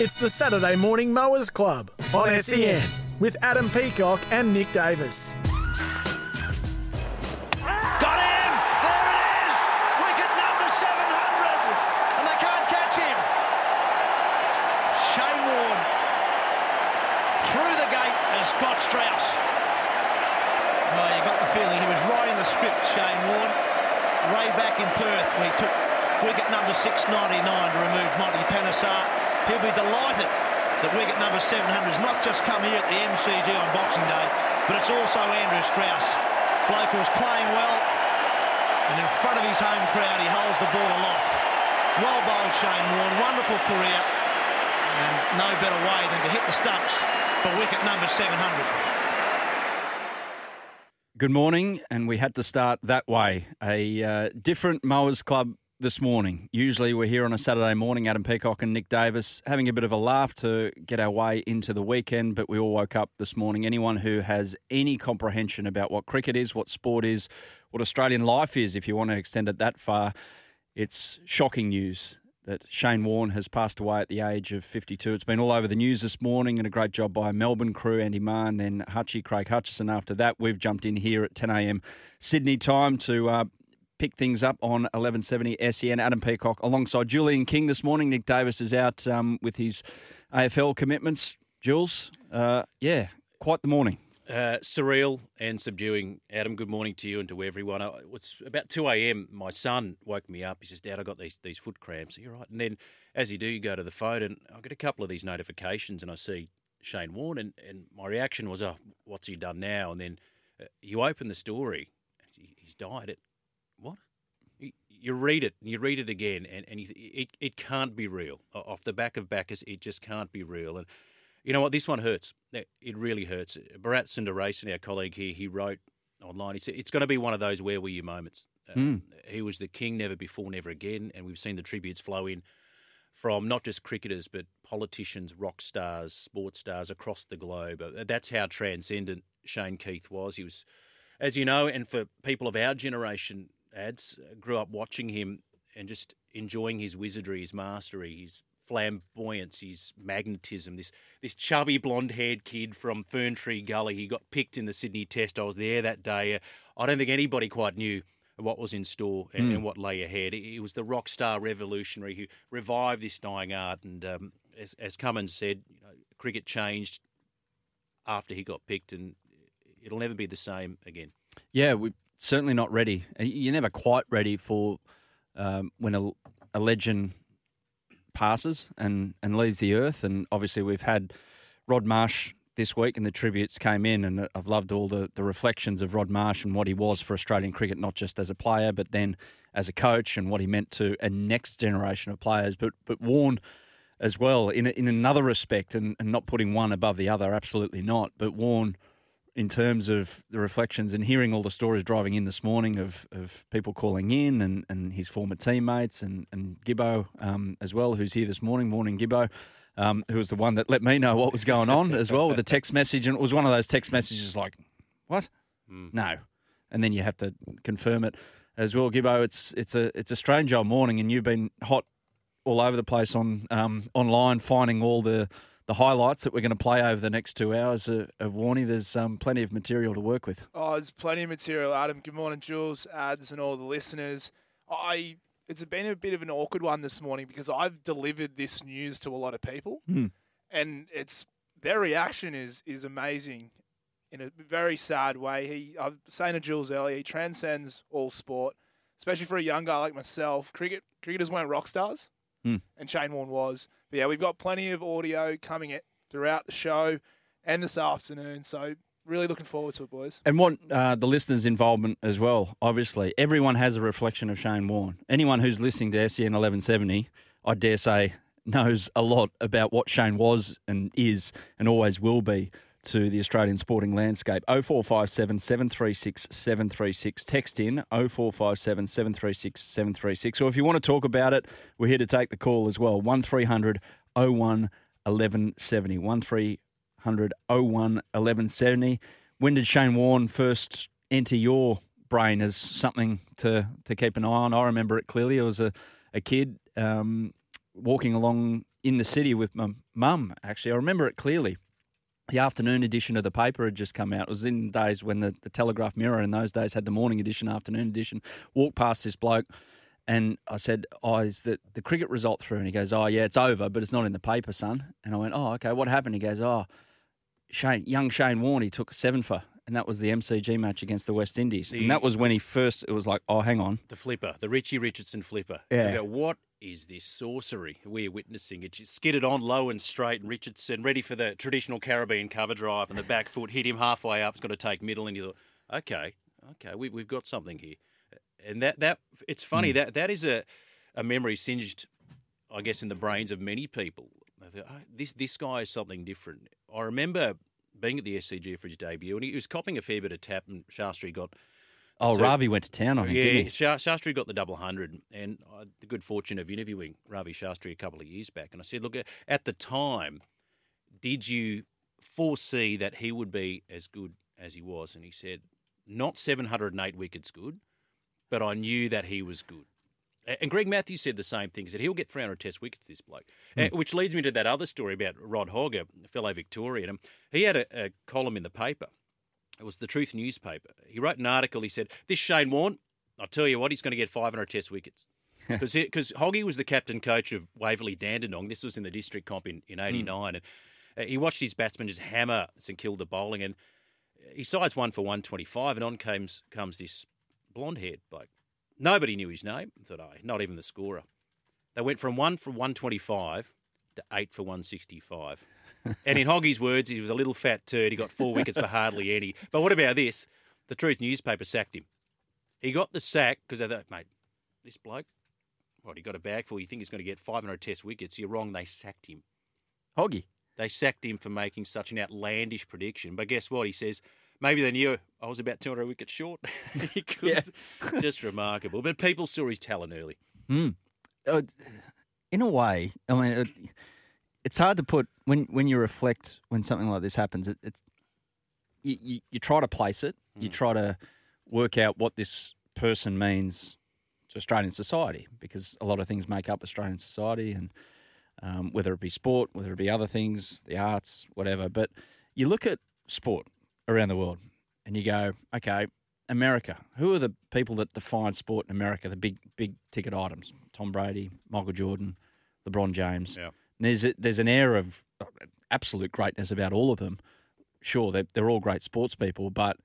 It's the Saturday Morning Mowers Club on SEN with Adam Peacock and Nick Davis. Got him! There it is! Wicket number 700! And they can't catch him. Shane Warne through the gate as Scott Strauss. Well, you got the feeling he was right in the script, Shane Warne. Way back in Perth when he took wicket number 699 to remove Monty Panesar. He'll be delighted that wicket number 700 has not just come here at the MCG on Boxing Day, but it's also Andrew Strauss. Bloke who's playing well, and in front of his home crowd, he holds the ball aloft. Well bowled, Shane Warne. Wonderful career, and no better way than to hit the stumps for wicket number 700. Good morning, and we had to start that way. A uh, different Mowers Club this morning. Usually we're here on a Saturday morning, Adam Peacock and Nick Davis, having a bit of a laugh to get our way into the weekend, but we all woke up this morning. Anyone who has any comprehension about what cricket is, what sport is, what Australian life is, if you want to extend it that far, it's shocking news that Shane Warne has passed away at the age of 52. It's been all over the news this morning and a great job by Melbourne crew, Andy Maher, and then Hutchie, Craig Hutchison. After that, we've jumped in here at 10 a.m. Sydney time to uh, pick things up on 1170 SEN. Adam Peacock alongside Julian King this morning. Nick Davis is out um, with his AFL commitments. Jules, uh, yeah, quite the morning. Uh, surreal and subduing. Adam, good morning to you and to everyone. Uh, It's about 2 a.m. My son woke me up. He says, Dad, I got these, these foot cramps. You're right. And then, as you do, you go to the phone and I get a couple of these notifications and I see Shane Warne. And, and my reaction was, oh, what's he done now? And then uh, you open the story, he's died. It, what? You, you read it and you read it again, and, and you, th- it, it can't be real. Off the back of Bacchus, it just can't be real. And you know what? This one hurts. It really hurts. Bharat Sundaresan, our colleague here, he wrote online, he said, it's going to be one of those where were you moments. Um, He was the king, never before, never again. And we've seen the tributes flow in from not just cricketers, but politicians, rock stars, sports stars across the globe. Uh, That's how transcendent Shane Keith was. He was, as you know, and for people of our generation, ads grew up watching him and just enjoying his wizardry, his mastery, his flamboyance, his magnetism. This this chubby blonde-haired kid from Ferntree Gully. He got picked in the Sydney Test. I was there that day. Uh, I don't think anybody quite knew what was in store and, and what lay ahead. He he was the rock star revolutionary who revived this dying art. And um, as, as Cummins said, you know, cricket changed after he got picked, and it'll never be the same again. Yeah, we're certainly not ready. Uh, You're never quite ready for um, when a, a legend passes and, and leaves the earth. And obviously, we've had Rod Marsh this week, and the tributes came in. And I've loved all the, the reflections of Rod Marsh and what he was for Australian cricket, not just as a player, but then as a coach and what he meant to a next generation of players. But but Warne as well in in another respect, and, and not putting one above the other, absolutely not. But Warne in terms of the reflections and hearing all the stories driving in this morning of, of people calling in and, and his former teammates and, and Gibbo um, as well, who's here this morning. Morning, Gibbo, um, who was the one that let me know what was going on as well with the text message. And it was one of those text messages like, what? No. And then you have to confirm it as well. Gibbo, it's, it's, a, it's a strange old morning and you've been hot all over the place on um, online finding all the the highlights that we're going to play over the next two hours of, of Warney. There's um, plenty of material to work with. Oh, there's plenty of material, Adam. Good morning, Jules, ads, and all the listeners. I it's been a bit of an awkward one this morning because I've delivered this news to a lot of people, and it's their reaction is is amazing in a very sad way. He, I was saying to Jules earlier, he transcends all sport. especially for a young guy like myself. Cricket cricketers weren't rock stars, Hmm. and Shane Warne was. But yeah, we've got plenty of audio coming it throughout the show and this afternoon. So really looking forward to it, boys. And want uh, the listeners' involvement as well. Obviously, everyone has a reflection of Shane Warne. Anyone who's listening to SEN 1170, I dare say, knows a lot about what Shane was and is and always will be to the Australian sporting landscape. 0457 736 736. Text in 0457 736 736. Or if you want to talk about it, we're here to take the call as well. 1300 01 1170. 1300 01 1170. When did Shane Warne first enter your brain as something to, to keep an eye on? I remember it clearly. I was a, a kid um, walking along in the city with my mum, actually. I remember it clearly. The afternoon edition of the paper had just come out. It was in days when the, the Telegraph Mirror in those days had the morning edition, afternoon edition. Walked past this bloke and I said, Oh, is the, the cricket result through? And he goes, Oh, yeah, it's over, but it's not in the paper, son. And I went, Oh, okay, what happened? He goes, Oh, Shane, young Shane Warne, he took a seven for, and that was the MCG match against the West Indies. The- and that was when he first, it was like, Oh, hang on. The flipper, the Richie Richardson flipper. Yeah. You go, what is this sorcery we're witnessing? It just skidded on low and straight, and Richardson ready for the traditional Caribbean cover drive, and the back foot hit him halfway up. It's going to take middle, and you thought, okay, okay, we, we've got something here. And that that it's funny hmm. that that is a a memory singed, I guess, in the brains of many people. Thought, oh, this this guy is something different. I remember being at the SCG for his debut, and he was copping a fair bit of tap, and Shastri got Oh, So- Ravi went to town on him, yeah? Shastri got the double hundred, and I had the good fortune of interviewing Ravi Shastri a couple of years back. And I said, look, at the time, did you foresee that he would be as good as he was? And he said, not 708 wickets good, but I knew that he was good. And Greg Matthews said the same thing. He said he'll get 300 Test wickets, this bloke. Uh, which leads me to that other story about Rod Hogg, a fellow Victorian. He had a, a column in the paper. It was the Truth newspaper. He wrote an article. He said, "This Shane Warne, I'll tell you what, he's going to get 500 Test wickets." Because Hoggy was the captain coach of Waverley Dandenong. This was in the district comp in, in 89. And uh, he watched his batsmen just hammer St Kilda bowling. And he sides one for 125. And on comes, comes this blonde haired bloke. Nobody knew his name. Thought, I, not even the scorer. They went from one for 125 to eight for 165. And in Hoggy's words, he was a little fat turd. He got four wickets for hardly any. But what about this? The Truth newspaper sacked him. He got the sack because they thought, mate, this bloke, what, he got a bag full. You think he's going to get 500 test wickets. You're wrong. They sacked him. Hoggy. They sacked him for making such an outlandish prediction. But guess what? He says, maybe they knew I was about 200 wickets short. he couldn't. Just remarkable. But people's his talent early. Uh, in a way, I mean, it, it's hard to put when when you reflect when something like this happens. It, it's you, you, you try to place it. You try to work out what this person means to Australian society because a lot of things make up Australian society, and um, whether it be sport, whether it be other things, the arts, whatever. But you look at sport around the world, and you go, okay, America. Who are the people that define sport in America? The big big ticket items: Tom Brady, Michael Jordan, LeBron James. Yeah. There's a, there's an air of absolute greatness about all of them. Sure, they're, they're all great sports people, but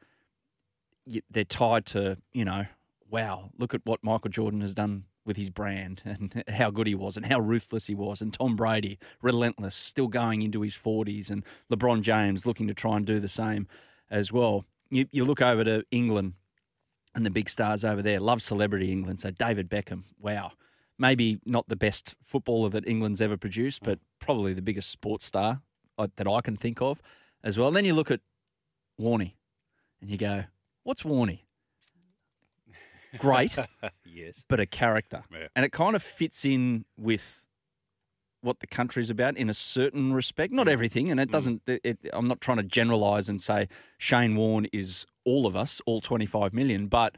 they're tied to you know, wow, look at what Michael Jordan has done with his brand and how good he was and how ruthless he was, and Tom Brady, relentless, still going into his forties, and LeBron James looking to try and do the same as well. You, you look over to England and the big stars over there. Love celebrity England. So David Beckham, wow. Maybe not the best footballer that England's ever produced, but mm. probably the biggest sports star uh, that I can think of as well. then you look at Warney and you go, what's Warney? Great, yes. but a character. Yeah. And it kind of fits in with what the country's about in a certain respect. Not mm. everything, and it mm. doesn't. It, it, I'm not trying to generalise and say Shane Warne is all of us, all 25 million, but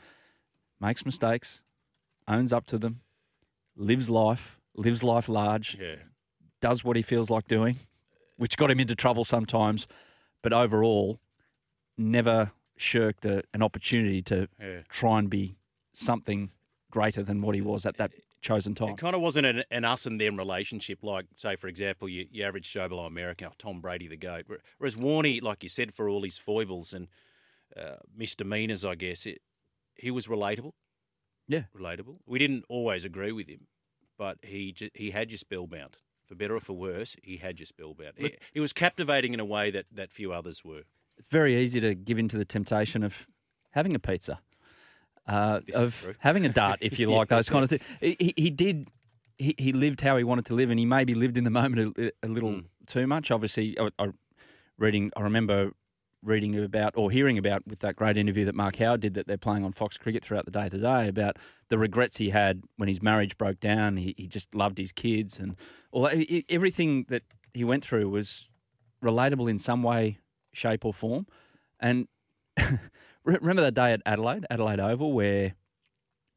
makes mistakes, owns up to them, lives life, lives life large, Yeah. does what he feels like doing, which got him into trouble sometimes, but overall, never shirked a, an opportunity to Yeah. try and be something greater than what he was at that chosen time. It kind of wasn't an, an us and them relationship, like, say, for example, your, your average show below America, Tom Brady, the GOAT. Whereas Warney, like you said, for all his foibles and uh, misdemeanors, I guess, it, he was relatable. Yeah. relatable. We didn't always agree with him, but he ju- he had you spellbound. For better or for worse, he had you spellbound. He, he was captivating in a way that, that few others were. It's very easy to give in to the temptation of having a pizza, uh, of having a dart, if you like, those kind of things. He, he- he did. He, he lived how he wanted to live, and he maybe lived in the moment a, a little Mm. too much. Obviously, I, I reading. I remember reading about or hearing about with that great interview that Mark Howard did that they're playing on Fox Cricket throughout the day today about the regrets he had when his marriage broke down. He, he just loved his kids and all that. Everything that he went through was relatable in some way, shape, or form. And remember that day at Adelaide, Adelaide Oval, where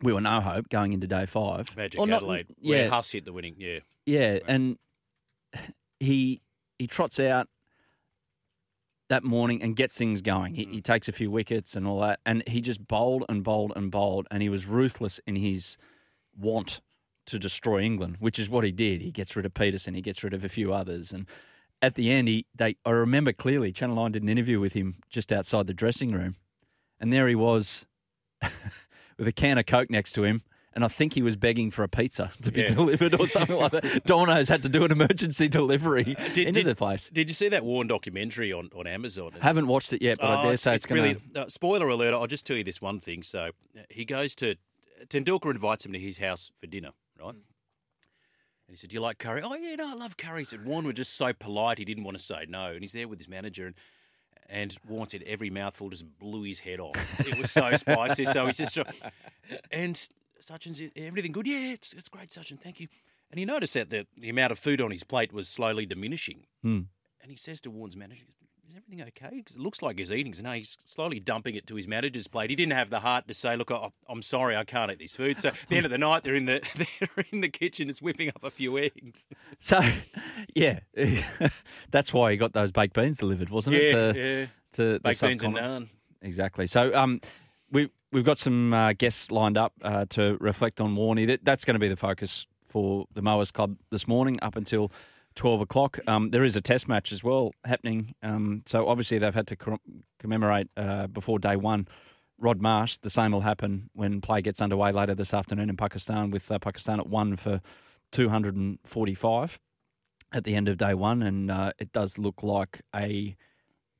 we were no hope going into day five. Magic Or not- Adelaide, yeah, where Huss hit the winning. Yeah, yeah, and he he trots out that morning and gets things going. He, he mm. takes a few wickets and all that, and he just bowled and bowled and bowled, and he was ruthless in his want to destroy England, which is what he did. He gets rid of Pietersen, he gets rid of a few others, and at the end, he they I remember clearly. Channel Nine did an interview with him just outside the dressing room, and there he was with a can of Coke next to him. And I think he was begging for a pizza to be Yeah. delivered or something like that. Domino's had to do an emergency delivery Did- into did- the place. Did you see that Warren documentary on, on Amazon? Haven't watched it yet, but I Oh, dare say it's, going brilliant. Uh, spoiler alert! I'll just tell you this one thing. So uh, he goes to Tendulkar invites him to his house for dinner, right? And he said, "Do you like curry?" Oh yeah, no, I love curry. He said Warren was just so polite; he didn't want to say no. And he's there with his manager, and and Warren said every mouthful just blew his head off. It was so spicy. So he's just, and Sachin's everything good? Yeah, it's it's great, Sachin. Thank you. And he noticed that the, the amount of food on his plate was slowly diminishing. Hmm. And he says to Warren's manager, Is everything okay? Because it looks like he's eating. So no, he's slowly dumping it to his manager's plate. He didn't have the heart to say, Look, I, I'm sorry, I can't eat this food. So at the end of the night, they're in the they're in the kitchen, just whipping up a few eggs. So, yeah, that's why he got those baked beans delivered, wasn't it? Yeah, To, yeah. to the Baked beans and subcontinent? naan. Exactly. So, um, we we've got some uh, guests lined up uh, to reflect on Warney. That, that's going to be the focus for the Mowers Club this morning up until. 12 o'clock. Um, there is a test match as well happening. Um, so obviously they've had to com- commemorate uh, before day one Rod Marsh. The same will happen when play gets underway later this afternoon in Pakistan with uh, Pakistan at one for 245 at the end of day one. And uh, it does look like a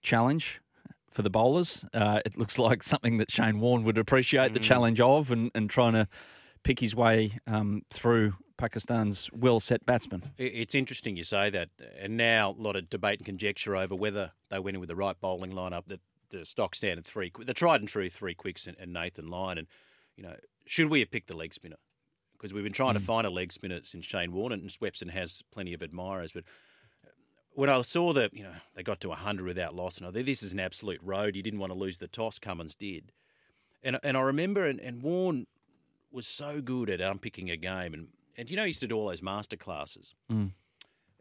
challenge for the bowlers. Uh, it looks like something that Shane Warne would appreciate the challenge of and, and trying to pick his way um, through Pakistan's well set batsmen. It's interesting you say that, and now a lot of debate and conjecture over whether they went in with the right bowling lineup. That the stock standard three, the tried and true three quicks and, and Nathan Lyon, and you know, should we have picked the leg spinner? Because we've been trying to find a leg spinner since Shane Warne, and Swepson has plenty of admirers. But when I saw that, you know, they got to 100 without loss, and I thought this is an absolute road. You didn't want to lose the toss. Cummins did, and and I remember, and, and Warne was so good at unpicking a game, and and you know, he used to do all those master classes. Mm.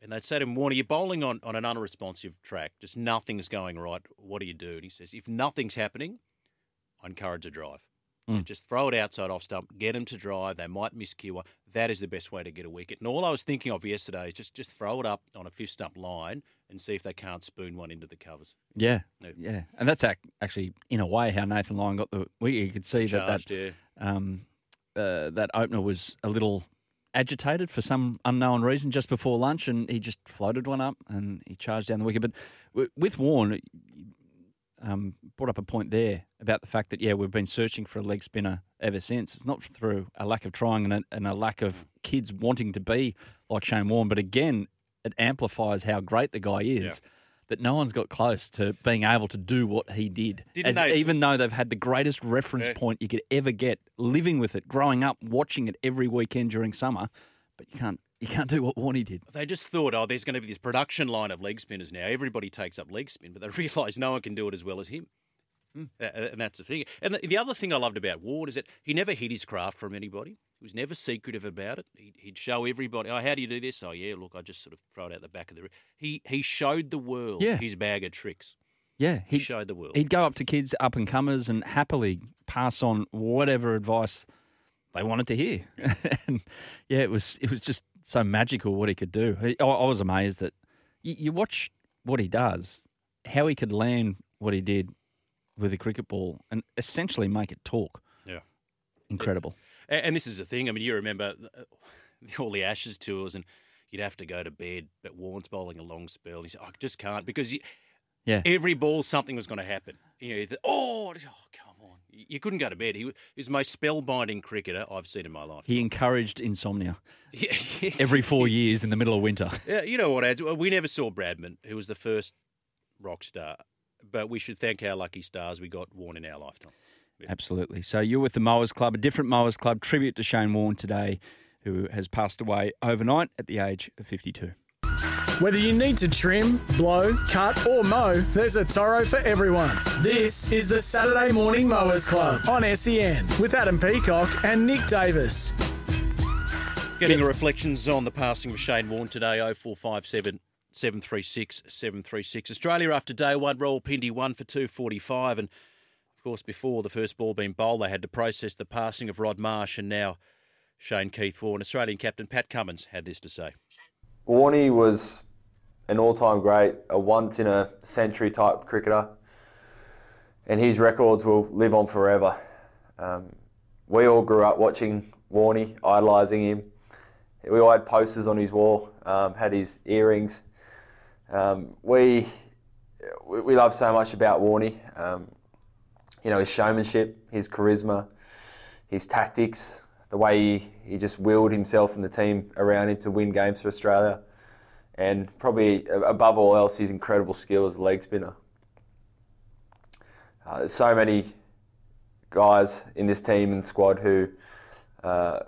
And they'd say to him, Warner, you're bowling on, on an unresponsive track. Just nothing's going right. What do you do? And he says, if nothing's happening, I encourage a drive. So Mm. just throw it outside off stump, get them to drive. They might miscue one. That is the best way to get a wicket. And all I was thinking of yesterday is just, just throw it up on a fifth stump line and see if they can't spoon one into the covers. Yeah, No. yeah, and that's actually in a way how Nathan Lyon got the. We you could see that Charged, that yeah. um, uh, that opener was a little agitated for some unknown reason just before lunch, and he just floated one up and he charged down the wicket. But w- with Warren, um, brought up a point there about the fact that yeah, we've been searching for a leg spinner ever since. It's not through a lack of trying and a, and a lack of kids wanting to be like Shane Warne, but again, it amplifies how great the guy is. Yeah. That no one's got close to being able to do what he did. Didn't As- they- even though they've had the greatest reference Yeah. point you could ever get, living with it, growing up, watching it every weekend during summer, but you can't you can't do what Warney did. They just thought, oh, there's going to be this production line of leg spinners now. Everybody takes up leg spin, but they realise no one can do it as well as him. Hmm. Uh, and that's the thing. And the, the other thing I loved about Ward is that he never hid his craft from anybody. He was never secretive about it. He'd, he'd show everybody, oh, how do you do this? Oh, yeah, look, I just sort of throw it out the back of the. He he showed the world Yeah. his bag of tricks. Yeah, He he showed the world. He'd go up to kids, up and comers, and happily pass on whatever advice they wanted to hear. and yeah, it was it was just so magical what he could do. I, I was amazed that you, you watch what he does, how he could land what he did with a cricket ball and essentially make it talk. Yeah. Incredible. And, and this is the thing. I mean, you remember all the Ashes tours, and you'd have to go to bed, but Warren's bowling a long spell. He said, "I just can't," because you, Yeah. every ball something was going to happen. You know, the, oh, oh, on, you couldn't go to bed. He was he was the most spellbinding cricketer I've seen in my life. He encouraged insomnia Yeah, yes. every four years in the middle of winter. Yeah, you know what, Ads? We never saw Bradman, who was the first rock star, but we should thank our lucky stars we got Warren in our lifetime. Absolutely. So you're with the Mowers Club, a different Mowers Club tribute to Shane Warne today, who has passed away overnight at the age of 52. Whether you need to trim, blow, cut, or mow, there's a Toro for everyone. This is the Saturday Morning Mowers Club on SEN with Adam Peacock and Nick Davis. Getting reflections on the passing of Shane Warne today, 0457 736 736. Australia after day one, Rawalpindi one for 245. And of course, before the first ball being bowled, they had to process the passing of Rod Marsh and now Shane Keith Warne. Australian captain Pat Cummins had this to say. Warney was an all-time great, a once-in-a-century type cricketer, and his records will live on forever. Um, we all grew up watching Warney, idolising him. We all had posters on his wall, um, had his earrings. Um, we, we we love so much about Warney. Um, you know his showmanship, his charisma, his tactics, the way he, he just willed himself and the team around him to win games for Australia, and probably above all else, his incredible skill as a leg spinner. Uh, there's so many guys in this team and squad who, uh,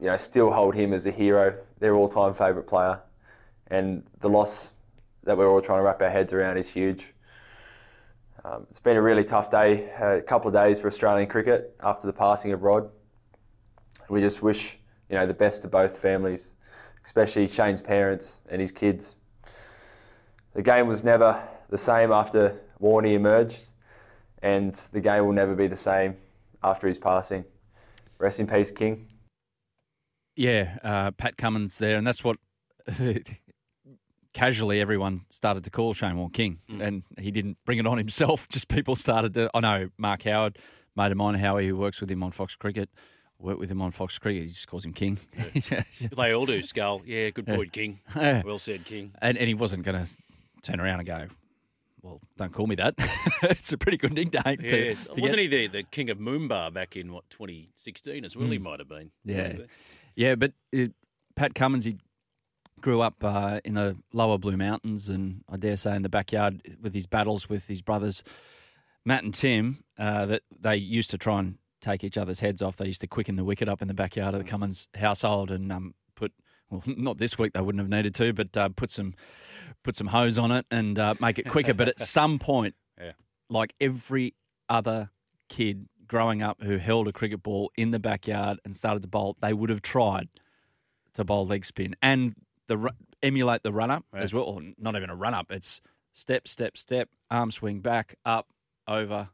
you know, still hold him as a hero, their all-time favourite player, and the loss that we're all trying to wrap our heads around is huge. Um, it's been a really tough day, a couple of days for Australian cricket after the passing of Rod. We just wish, you know, the best to both families, especially Shane's parents and his kids. The game was never the same after Warney emerged, and the game will never be the same after his passing. Rest in peace, King. Yeah, uh, Pat Cummins there, and that's what casually everyone started to call Shane Warne King, and he didn't bring it on himself. Just people started to. I know Mark Howard, mate of mine, Howie, who works with him on Fox Cricket, worked with him on Fox Creek. He just calls him King. They all do, Skull. Yeah, good point, King. Yeah. Well said, King. and and he wasn't going to turn around and go. Well, don't call me that. it's a pretty good nickname. to- Yes. to Wasn't get- he the, the king of Moomba back in, what, 2016 as well? He might have been. Hmm. Yeah, yeah, but it, Pat Cummins, he grew up uh, in the lower Blue Mountains, and I dare say in the backyard with his battles with his brothers Matt and Tim. Uh, that they used to try and take each other's heads off. They used to quicken the wicket up in the backyard of the Cummins household and um, put. Well, not this week. They wouldn't have needed to, but uh, put some put some hose on it and uh, make it quicker. but at some point, Yeah. like every other kid growing up who held a cricket ball in the backyard and started to bowl, they would have tried to bowl leg spin and the emulate the run up as well. Or not even a run up. It's step, step, step, arm swing back, up, over,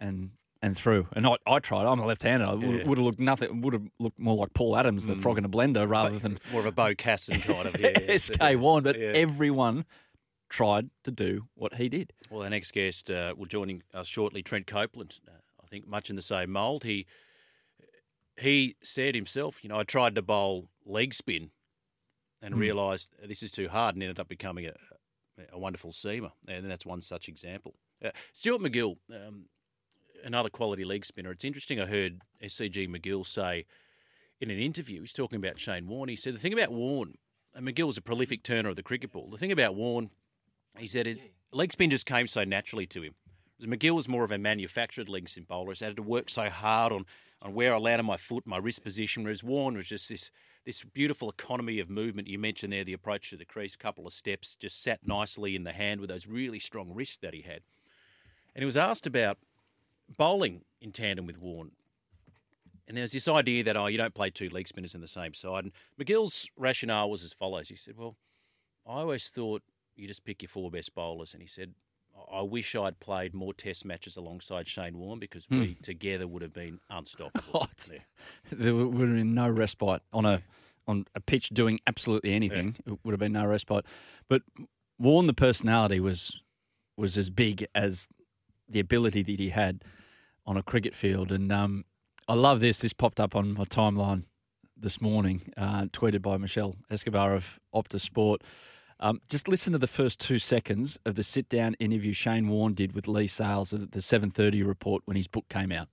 and and through. And I, I tried. I'm a left-hander. I would, Yeah. would have looked nothing. Would have looked more like Paul Adams, the Mm. frog in a blender, rather than More of a Beau Casson kind of. Yeah, SK one. But Yeah. everyone tried to do what he did. Well, our next guest uh, will joining us shortly, Trent Copeland. Uh, I think much in the same mould. He he said himself, you know, I tried to bowl leg spin and Hmm. realised this is too hard and ended up becoming a, a wonderful seamer. And that's one such example. Uh, Stuart MacGill, um, another quality leg spinner. It's interesting, I heard SCG MacGill say in an interview, he's talking about Shane Warne. He said, the thing about Warne, and MacGill was a prolific turner of the cricket ball. The thing about Warne, he said, it, leg spin just came so naturally to him. MacGill was more of a manufactured leg spin bowler. I had to work so hard on, on where I landed my foot, my wrist position, whereas Warne was just this this beautiful economy of movement. You mentioned there the approach to the crease, couple of steps, just sat nicely in the hand with those really strong wrists that he had. And he was asked about bowling in tandem with Warne. And there's this idea that, oh, you don't play two leg spinners in the same side. And MacGill's rationale was as follows. He said, well, I always thought you just pick your four best bowlers. And he said, I wish I'd played more test matches alongside Shane Warne because we hmm. together would have been unstoppable. Yeah. There would have been no respite on a on a pitch doing absolutely anything. It would have been no respite. But Warren, the personality was was as big as the ability that he had on a cricket field. And um, I love this. This popped up on my timeline this morning, uh, tweeted by Michelle Escobar of Optus Sport. Um, just listen to the first two seconds of the sit-down interview Shane Warne did with Leigh Sales at the 7:30 report when his book came out.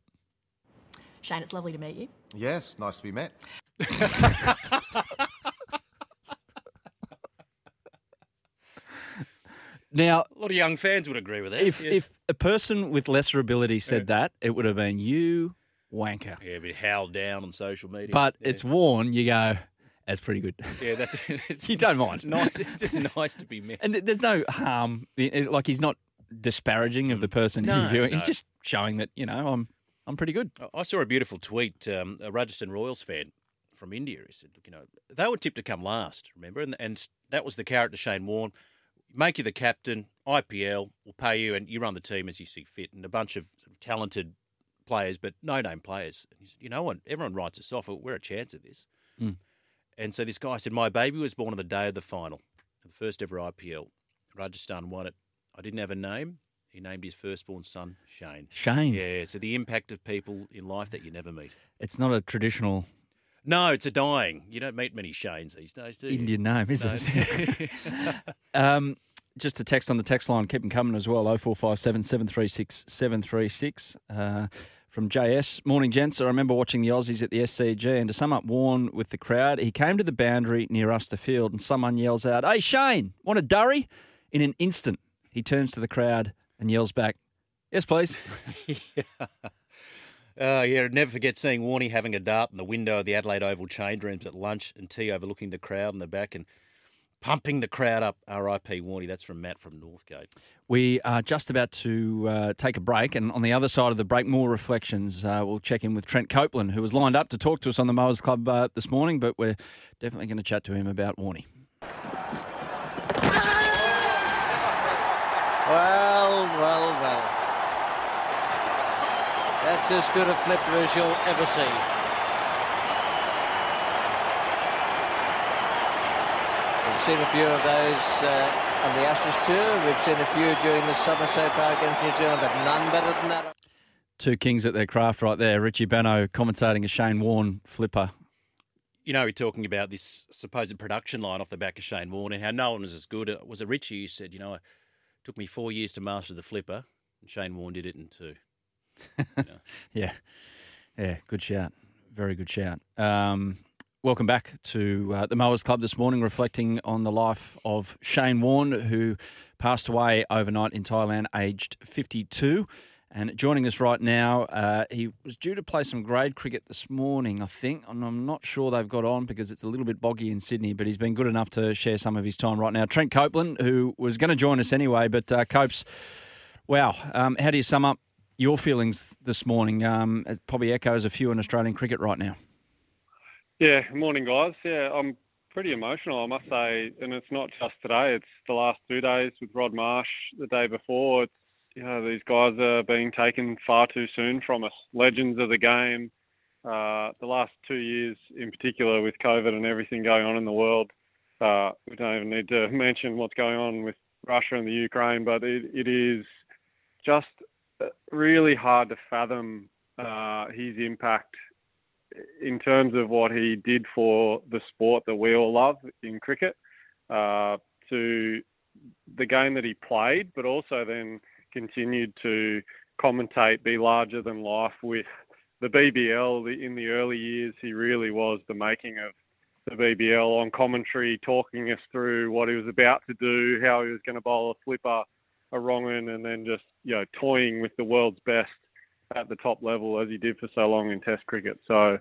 Shane, it's lovely to meet you. Yes, nice to be met. Now, A lot of young fans would agree with that. if yes. if a person with lesser ability said that, it would have been you, wanker. yeah, be howled down on social media. But yeah. it's Warne. You go, that's pretty good. yeah, that's You don't mind. nice. It's just nice to be met. And there's no harm. Like he's not disparaging of the person No. He's no. just showing that you know I'm I'm pretty good. I saw a beautiful tweet. Um, a Rajasthan Royals fan from India. He said, "Look, you know, they were tipped to come last. Remember, and and that was the carrot to Shane Warne. Make you the captain. IPL will pay you, and you run the team as you see fit. And a bunch of, sort of talented players, but no name players. And he said, you know what? Everyone writes us off. We're a chance at this. Mm. And so this guy said, my baby was born on the day of the final, the first ever IPL. Rajasthan won it. I didn't have a name. He named his firstborn son Shane. Shane. Yeah, so the impact of people in life that you never meet. It's not a traditional No, it's a dying. You don't meet many Shanes these days, do you? Indian name, is No. it? um, just a text on the text line, keep them coming as well. 0457 736 736. Uh, from JS. Morning, gents. I remember watching the Aussies at the SCG, and to sum up Warren with the crowd, he came to the boundary near us to field, and someone yells out, Hey, Shane, want a durry? In an instant, he turns to the crowd and yells back, Yes, please. Uh, yeah, I'd never forget seeing Warney having a dart in the window of the Adelaide Oval change rooms at lunch and tea overlooking the crowd in the back and pumping the crowd up. R.I.P. Warney. That's from Matt from Northgate. We are just about to uh, take a break, and on the other side of the break, more reflections. Uh, we'll check in with Trent Copeland, who was lined up to talk to us on the Mowers Club uh, this morning, but we're definitely going to chat to him about Warney. Well, well, well. That's as good a flipper as you'll ever see. We've seen a few of those uh, on the Ashes tour. We've seen a few during the summer so far against New Zealand, but none better than that. Two kings at their craft right there. Richie Benaud commentating a Shane Warne flipper. You know, we're talking about this supposed production line off the back of Shane Warne and how no one was as good. It was it Richie who said, you know, it took me four years to master the flipper, and Shane Warne did it in two. Yeah. Yeah, good shout. Very good shout. Um, welcome back to uh, the Mowers Club this morning, reflecting on the life of Shane Warne, who passed away overnight in Thailand, aged 52. And joining us right now, uh, he was due to play some grade cricket this morning, I think. And I'm not sure they've got on because it's a little bit boggy in Sydney, but he's been good enough to share some of his time right now. Trent Copeland, who was going to join us anyway, but uh, Copes, wow. Um, how do you sum up your feelings this morning? Um, it probably echoes a few in Australian cricket right now. Yeah, morning guys. Yeah, I'm pretty emotional, I must say, and it's not just today. It's the last two days with Rod Marsh. The day before, it's you know these guys are being taken far too soon from us. Legends of the game. Uh, the last two years, in particular, with COVID and everything going on in the world, uh, we don't even need to mention what's going on with Russia and the Ukraine, but it, it is just really hard to fathom uh, his impact in terms of what he did for the sport that we all love in cricket, uh, to the game that he played, but also then continued to commentate, be larger than life with the BBL. In the early years, he really was the making of the BBL on commentary, talking us through what he was about to do, how he was going to bowl a flipper, a wrong one, and then just you know toying with the world's best at the top level as he did for so long in Test cricket. So,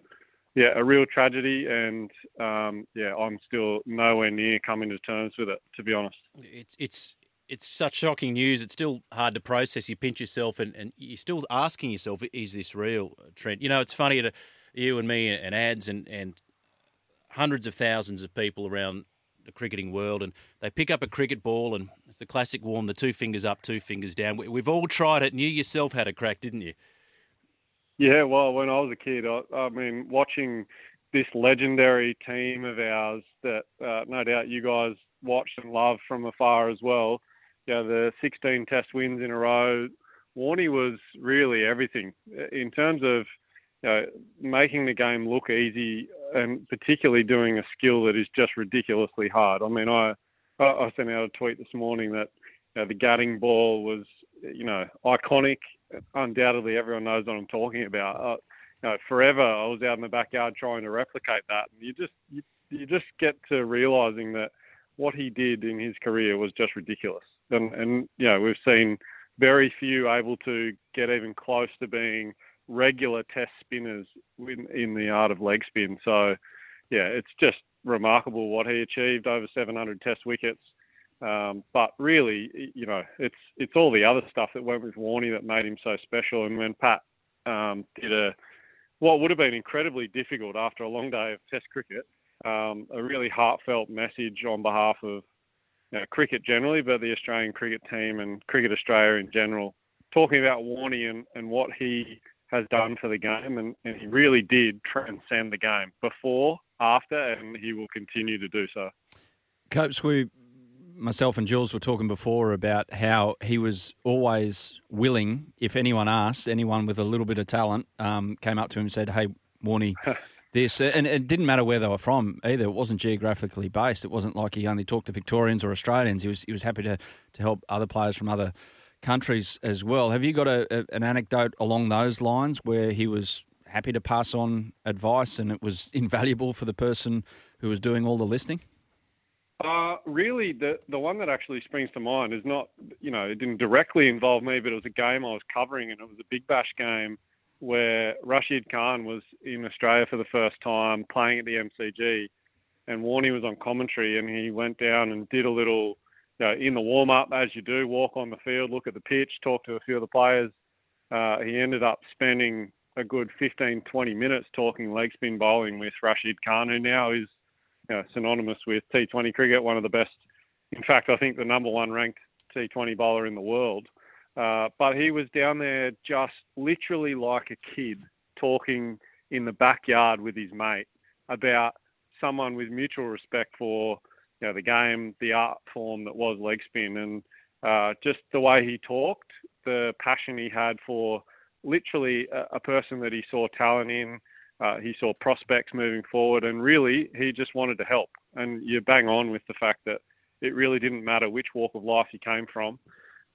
yeah, a real tragedy, and um, yeah, I'm still nowhere near coming to terms with it, to be honest. It's it's it's such shocking news. It's still hard to process. You pinch yourself, and, and you're still asking yourself, "Is this real, Trent?" You know, it's funny to you and me and ads and and hundreds of thousands of people around the cricketing world, and they pick up a cricket ball, and it's the classic one: the two fingers up, two fingers down. We, we've all tried it, and you yourself had a crack, didn't you? Yeah, well, when I was a kid, I, I mean, watching this legendary team of ours that uh, no doubt you guys watched and loved from afar as well. You know, the 16 Test wins in a row. Warney was really everything in terms of you know, making the game look easy and particularly doing a skill that is just ridiculously hard. I mean, I I sent out a tweet this morning that you know, the Gatting ball was you know iconic. Undoubtedly, everyone knows what I'm talking about. Uh, you know, forever I was out in the backyard trying to replicate that, and you just you, you just get to realizing that what he did in his career was just ridiculous. And and you know, we've seen very few able to get even close to being regular test spinners in, in the art of leg spin. So, yeah, it's just remarkable what he achieved over 700 test wickets. Um, but really, you know, it's it's all the other stuff that went with Warney that made him so special. And when Pat um, did a what would have been incredibly difficult after a long day of Test cricket, um, a really heartfelt message on behalf of you know, cricket generally, but the Australian cricket team and Cricket Australia in general, talking about Warney and, and what he has done for the game, and, and he really did transcend the game before, after, and he will continue to do so. Copes, we, myself and Jules were talking before about how he was always willing, if anyone asked, anyone with a little bit of talent um, came up to him and said, "Hey, Warney." this, and it didn't matter where they were from either. It wasn't geographically based. It wasn't like he only talked to Victorians or Australians. He was he was happy to to help other players from other countries as well. Have you got a, a, an anecdote along those lines where he was happy to pass on advice and it was invaluable for the person who was doing all the listening? Uh, really, the the one that actually springs to mind is not, you know, it didn't directly involve me, but it was a game I was covering, and it was a Big Bash game where Rashid Khan was in Australia for the first time playing at the MCG, and Warney was on commentary, and he went down and did a little you know, in the warm up, as you do, walk on the field, look at the pitch, talk to a few of the players. Uh, he ended up spending a good 15, 20 minutes talking leg spin bowling with Rashid Khan, who now is you know, synonymous with T20 cricket, one of the best. In fact, I think the number one ranked T20 bowler in the world. Uh, but he was down there just literally like a kid talking in the backyard with his mate about someone with mutual respect for you know, the game, the art form that was leg spin, and uh, just the way he talked, the passion he had for literally a, a person that he saw talent in. Uh, he saw prospects moving forward, and really, he just wanted to help. And you bang on with the fact that it really didn't matter which walk of life he came from.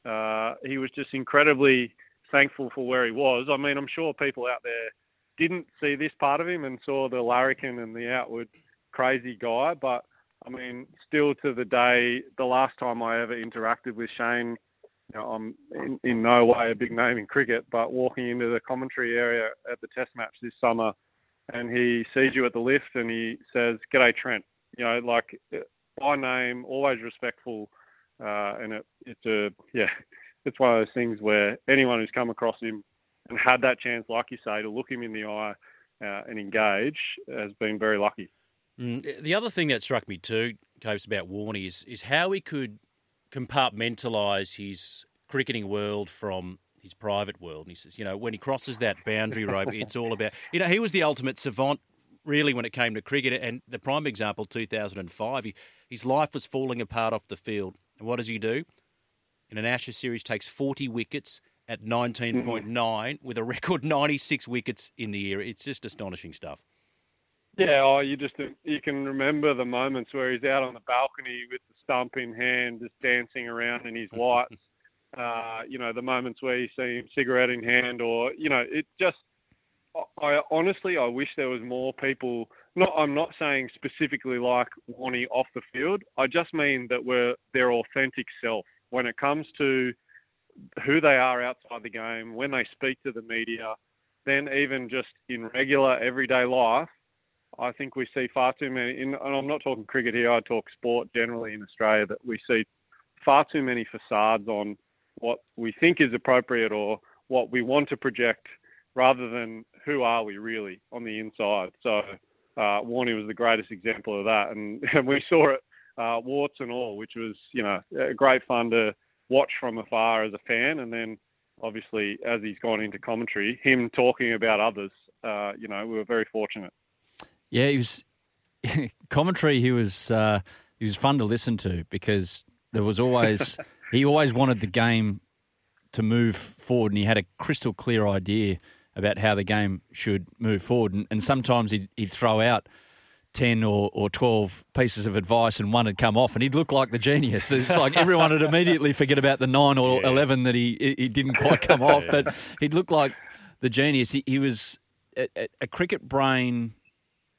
Uh, he was just incredibly thankful for where he was. I mean, I'm sure people out there didn't see this part of him and saw the larrikin and the outward crazy guy, but I mean, still to the day, the last time I ever interacted with Shane, you know, I'm in, in no way a big name in cricket, but walking into the commentary area at the Test match this summer, and he sees you at the lift and he says, "G'day, Trent." You know, like by name, always respectful, uh, and it, it's a yeah, it's one of those things where anyone who's come across him and had that chance, like you say, to look him in the eye uh, and engage has been very lucky. Mm, the other thing that struck me too, Copes, about Warney is, is how he could compartmentalise his cricketing world from his private world. And he says, you know, when he crosses that boundary rope, it's all about, you know, he was the ultimate savant really when it came to cricket. And the prime example, 2005, he, his life was falling apart off the field. And what does he do? In an Ashes series, takes 40 wickets at 19.9 mm-hmm. with a record 96 wickets in the year. It's just astonishing stuff. Yeah, oh, you just you can remember the moments where he's out on the balcony with the stump in hand, just dancing around in his whites. uh, you know, the moments where you see him cigarette in hand, or you know, it just. I honestly, I wish there was more people. Not, I'm not saying specifically like Warney off the field. I just mean that we're their authentic self when it comes to who they are outside the game, when they speak to the media, then even just in regular everyday life I think we see far too many, and I'm not talking cricket here, I talk sport generally in Australia, that we see far too many facades on what we think is appropriate or what we want to project rather than who are we really on the inside. So uh, Warney was the greatest example of that, and, and we saw it uh, warts and all, which was you know great fun to watch from afar as a fan, and then obviously as he's gone into commentary, him talking about others. Uh, you know, we were very fortunate. Yeah, he was commentary. He was uh, he was fun to listen to because there was always he always wanted the game to move forward, and he had a crystal clear idea about how the game should move forward. And, and sometimes he'd, he'd throw out 10 or, or 12 pieces of advice and one had come off and he'd look like the genius. It's like everyone would immediately forget about the 9 or Yeah. 11 that he, he didn't quite come off, but he'd look like the genius. He, he was a- a cricket brain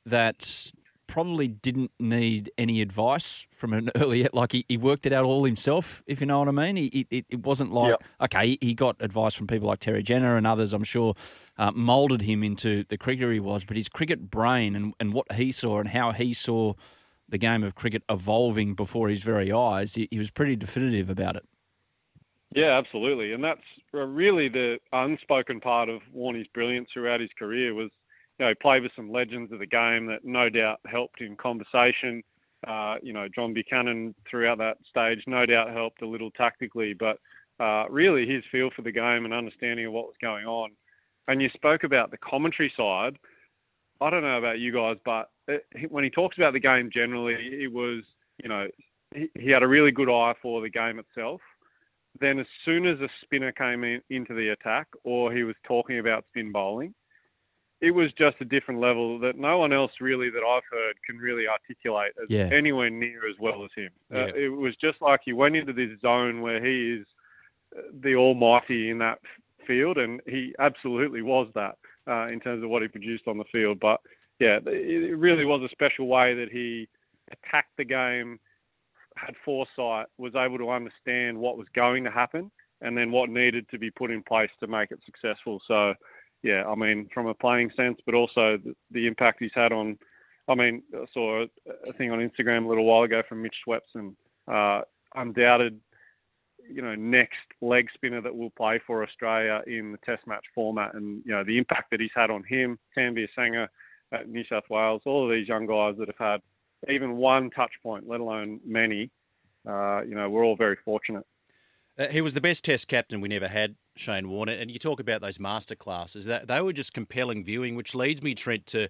that probably didn't need any advice from an early, like he, he worked it out all himself, if you know what I mean. He, it, it wasn't like, okay, he- got advice from people like Terry Jenner and others, I'm sure, uh, moulded him into the cricketer he was, but his cricket brain and, and what he saw and how he saw the game of cricket evolving before his very eyes, he, he was pretty definitive about it. Yeah, absolutely, and that's really the unspoken part of Warney's brilliance throughout his career was, you know, played with some legends of the game that no doubt helped in conversation. Uh, you know, John Buchanan throughout that stage no doubt helped a little tactically, but uh, really his feel for the game and understanding of what was going on. And you spoke about the commentary side. I don't know about you guys, but it, when he talks about the game generally, it was, you know, he, he had a really good eye for the game itself then as soon as a spinner came in, into the attack or he was talking about spin bowling, it was just a different level that no one else really that I've heard can really articulate as Yeah. anywhere near as well as him. Uh, it was just like he went into this zone where he is uh, the almighty in that field, and he absolutely was that uh, in terms of what he produced on the field. But yeah, it really was a special way that he attacked the game had foresight, was able to understand what was going to happen and then what needed to be put in place to make it successful. So, yeah, I mean, from a playing sense, but also the, the impact he's had on. I mean, I saw a, a thing on Instagram a little while ago from Mitch Swepson, uh, undoubted, you know, next leg spinner that will play for Australia in the Test match format, and you know the impact that he's had on him, Tanveer Sangha at New South Wales, all of these young guys that have had even one touch point, let alone many. Uh, you know, we're all very fortunate. Uh, he was the best Test captain we never had, Shane Warne. And you talk about those master classes; that they were just compelling viewing, which leads me, Trent, to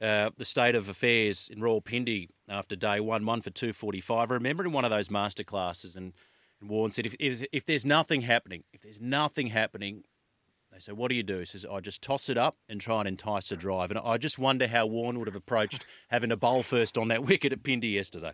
uh, the state of affairs in Royal Rawalpindi after day one, one for two forty five. I remember in one of those master classes, and, and Warne said, if, if if there's nothing happening, if there's nothing happening. They say, "What do you do?" He says, "I just toss it up and try and entice a drive." And I just wonder how Warne would have approached having a bowl first on that wicket at Pindi yesterday.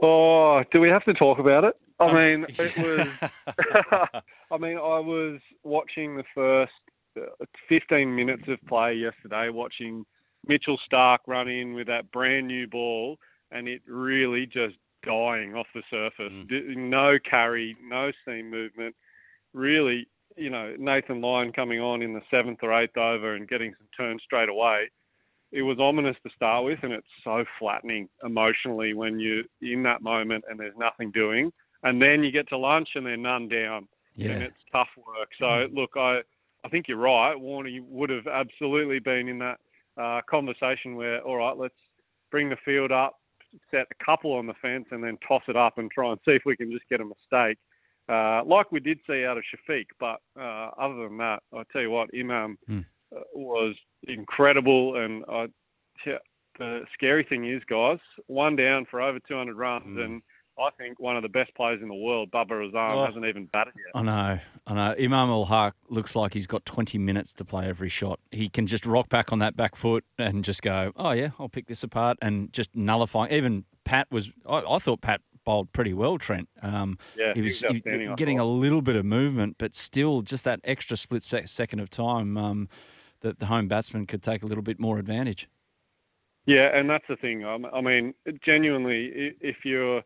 Oh, do we have to talk about it? I mean, it was. I mean, I was watching the first uh, 15 minutes of play yesterday, watching Mitchell Starc run in with that brand new ball, and it really just dying off the surface. D- No carry, no seam movement. Really, you know, Nathan Lyon coming on in the seventh or eighth over and getting some turns straight away it was ominous to start with, and it's so flattening emotionally when you're in that moment and there's nothing doing, and then you get to lunch and they're none down, Yeah. and it's tough work. So look, I I think you're right. Warney would have absolutely been in that uh, conversation where, all right, let's bring the field up, set a couple on the fence, and then toss it up and try and see if we can just get a mistake. Uh, like we did see out of Shafiq, but uh, other than that, I tell you what, Imam uh, was incredible. And I, the scary thing is, guys, one down for over 200 runs, Hmm. and I think one of the best players in the world, Babar Azam, Oh. hasn't even batted yet. I know, I know. Imam Ul Haq looks like he's got 20 minutes to play every shot. He can just rock back on that back foot and just go, oh, yeah, I'll pick this apart and just nullifying. Even Pat was, I, I thought Pat bowled pretty well, Trent. Um, Yeah, he was he- getting a little bit of movement, but still just that extra split sec- second of time um, that the home batsman could take a little bit more advantage. Yeah, and that's the thing. I mean, genuinely, if you're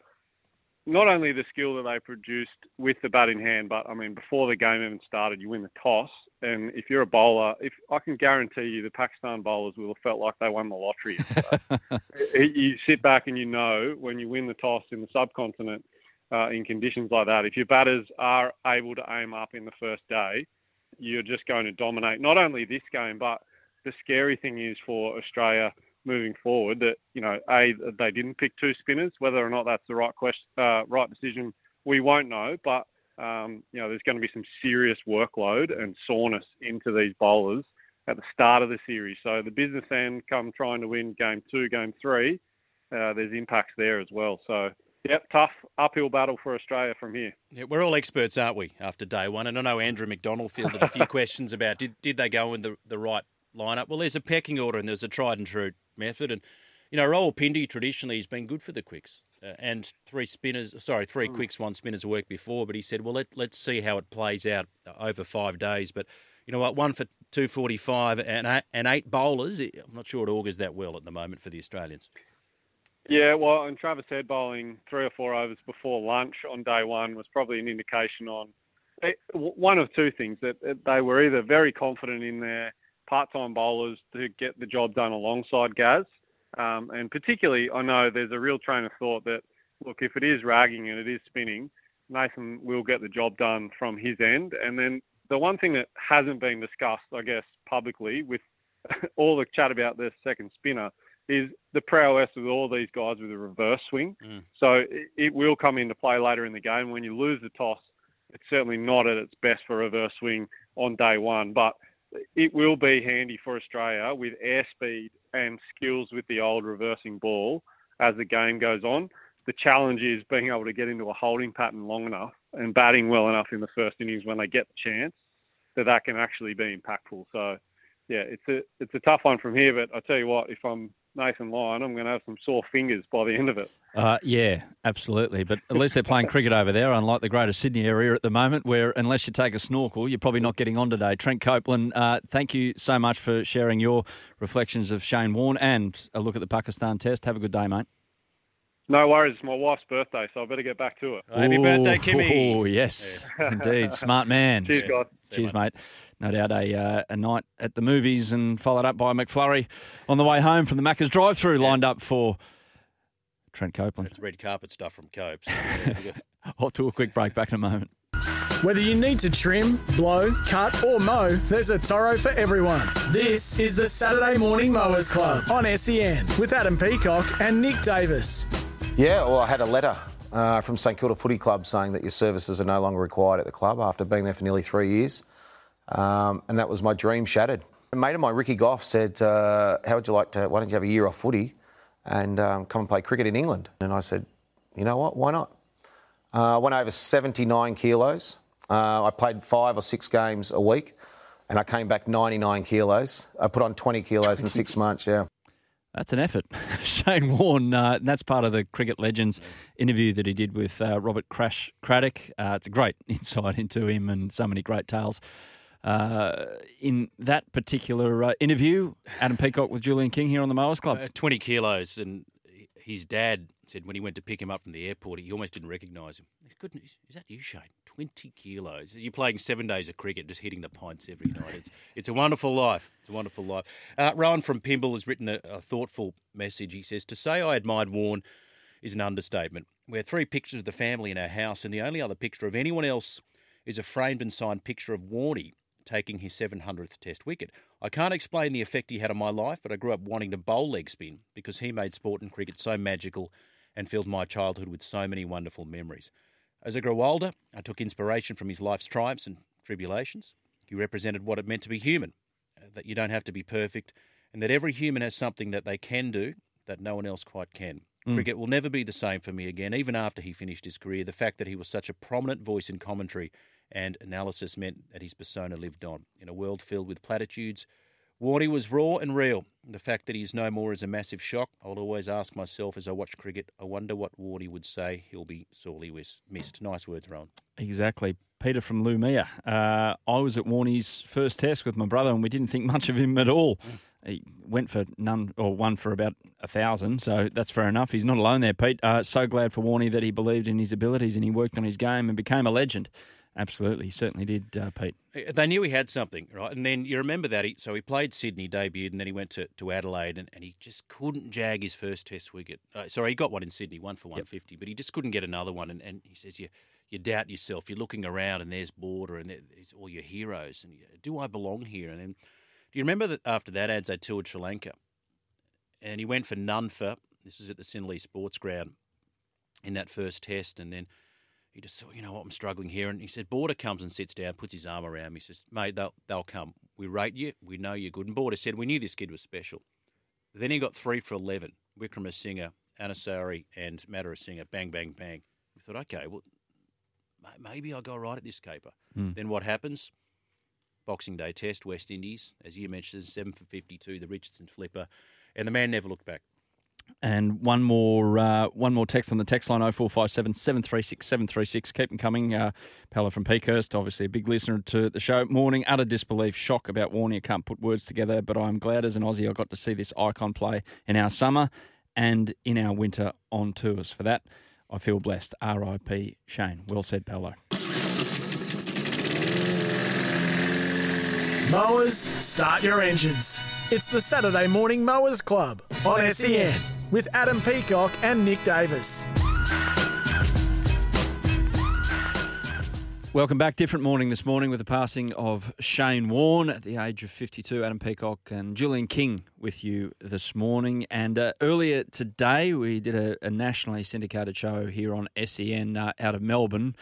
not only the skill that they produced with the bat in hand, but I mean, before the game even started, you win the toss, and if you're a bowler, if I can guarantee you, the Pakistan bowlers will have felt like they won the lottery. you sit back and you know when you win the toss in the subcontinent uh, in conditions like that, if your batters are able to aim up in the first day, you're just going to dominate not only this game, but the scary thing is for Australia moving forward that you know a they didn't pick two spinners. Whether or not that's the right question, uh, right decision, we won't know. But um, you know there's going to be some serious workload and soreness into these bowlers at the start of the series. So the business end come trying to win game two, game three. Uh, there's impacts there as well. So Yep, tough uphill battle for Australia from here. Yeah, we're all experts, aren't we, after day one? And I know Andrew McDonald fielded a few questions about did, did they go in the, the right lineup? Well, there's a pecking order and there's a tried and true method. And, you know, Rawalpindi traditionally has been good for the quicks. Uh, and three spinners, sorry, three Hmm. quicks, one spinner's worked before. But he said, well, let, let's see how it plays out over five days. But, you know what, one for 245 and eight, and eight bowlers, I'm not sure it augurs that well at the moment for the Australians. Yeah, well, and Travis Head bowling three or four overs before lunch on day one was probably an indication on eh, one of two things that they were either very confident in their part-time bowlers to get the job done alongside Gaz, um, and particularly I know there's a real train of thought that look if it is ragging and it is spinning, Nathan will get the job done from his end, and then the one thing that hasn't been discussed, I guess, publicly with all the chat about the second spinner is the prowess of all these guys with a reverse swing. So it, it will come into play later in the game. When you lose the toss, it's certainly not at its best for reverse swing on day one, but it will be handy for Australia with airspeed and skills with the old reversing ball as the game goes on. The challenge is being able to get into a holding pattern long enough and batting well enough in the first innings when they get the chance that that can actually be impactful. So, yeah, it's a it's a tough one from here. But I tell you what, if I'm Nathan Lyon, I'm going to have some sore fingers by the end of it. Uh, yeah, absolutely. But at least they're playing cricket over there, unlike the Greater Sydney area at the moment, where unless you take a snorkel, you're probably not getting on today. Trent Copeland, uh, thank you so much for sharing your reflections of Shane Warne and a look at the Pakistan Test. Have a good day, mate. No worries, it's my wife's birthday, so I better get back to it. Happy birthday, Kimmy. Oh, yes, indeed. Smart man. Cheers, guys. Cheers, mate. No doubt a, uh, a night at the movies and followed up by McFlurry on the way home from the Macca's drive through lined up for Trent Copeland. It's red carpet stuff from Copes. Off to a quick break. Back in a moment. Whether you need to trim, blow, cut, or mow, there's a Toro for everyone. This is the Saturday Morning Mowers Club on SEN with Adam Peacock and Nick Davis. Yeah, well, I had a letter uh, from St Kilda Footy Club saying that your services are no longer required at the club after being there for nearly three years. Um, and that was my dream shattered. A mate of mine, Ricky Goff, said, uh, How would you like to, why don't you have a year off footy and um, come and play cricket in England? And I said, You know what, why not? Uh, I went over 79 kilos. Uh, I played five or six games a week and I came back 99 kilos. I put on 20 kilos in six months, yeah. That's an effort. Shane Warne, uh, that's part of the Cricket Legends interview that he did with uh, Robert Crash Craddock. Uh, it's a great insight into him and so many great tales. Uh, in that particular uh, interview, Adam Peacock with Julian King here on the Mowers Club. Uh, 20 kilos, and his dad said when he went to pick him up from the airport, he almost didn't recognise him. Goodness, is that you, Shane? 20 kilos. You're playing seven days of cricket, just hitting the pints every night. It's it's a wonderful life. It's a wonderful life. Uh, Rowan from Pymble has written a, a thoughtful message. He says, To say I admired Warne is an understatement. We have three pictures of the family in our house, and the only other picture of anyone else is a framed and signed picture of Warney taking his 700th Test wicket. I can't explain the effect he had on my life, but I grew up wanting to bowl leg spin because he made sport and cricket so magical and filled my childhood with so many wonderful memories. As I grew older, I took inspiration from his life's triumphs and tribulations. He represented what it meant to be human, uh, that you don't have to be perfect, and that every human has something that they can do that no one else quite can. Mm. Cricket will never be the same for me again, even after he finished his career. The fact that he was such a prominent voice in commentary and analysis meant that his persona lived on. In a world filled with platitudes, Warney was raw and real. The fact that he's no more is a massive shock. I will always ask myself as I watch cricket, I wonder what Warney would say. He'll be sorely missed. Nice words, Rowan. Exactly. Peter from Leumeah. Uh, I was at Warney's first test with my brother, and we didn't think much of him at all. He went for none or one for about a thousand, so that's fair enough. He's not alone there, Pete. Uh, so glad for Warney that he believed in his abilities and he worked on his game and became a legend. Absolutely, he certainly did, uh, Pete. They knew he had something, right? And then you remember that. He, so he played Sydney, debuted, and then he went to, to Adelaide, and, and he just couldn't jag his first Test wicket. Uh, sorry, he got one in Sydney, one for 150, but he just couldn't get another one. And, and he says, you, you doubt yourself. You're looking around, and there's Border, and there's all your heroes. And you, do I belong here? And then, do you remember that after that, Ads, they toured Sri Lanka? And he went for none for, this is at the Sinley Sports Ground in that first test, and then he just thought, you know what, I'm struggling here. And he said, Border comes and sits down, puts his arm around me, says, mate, they'll, they'll come. We rate you. We know you're good. And Border said, we knew this kid was special. Then he got three for 11. Wickramasinghe Anurasiri and Madurasinghe, bang, bang, bang. We thought, okay, well, maybe I'll go right at this caper. Hmm. Then what happens? Boxing Day test, West Indies, as you mentioned, 7 for 52, the Richardson flipper, and the man never looked back. And one more uh, one more text on the text line 0457 736 736. Keep them coming. Uh, Pella from Peakhurst, obviously a big listener to the show. Morning, utter disbelief, shock about Warney. I can't put words together, but I'm glad as an Aussie I got to see this icon play in our summer and in our winter on tours. For that, I feel blessed. R.I.P. Shane. Well said, Pello. Mowers, start your engines. It's the Saturday Morning Mowers Club on SEN with Adam Peacock and Nick Davis. Welcome back. Different morning this morning with the passing of Shane Warne at the age of 52. Adam Peacock and Julian King with you this morning. And uh, earlier today, we did a, a nationally syndicated show here on SEN uh, out of Melbourne.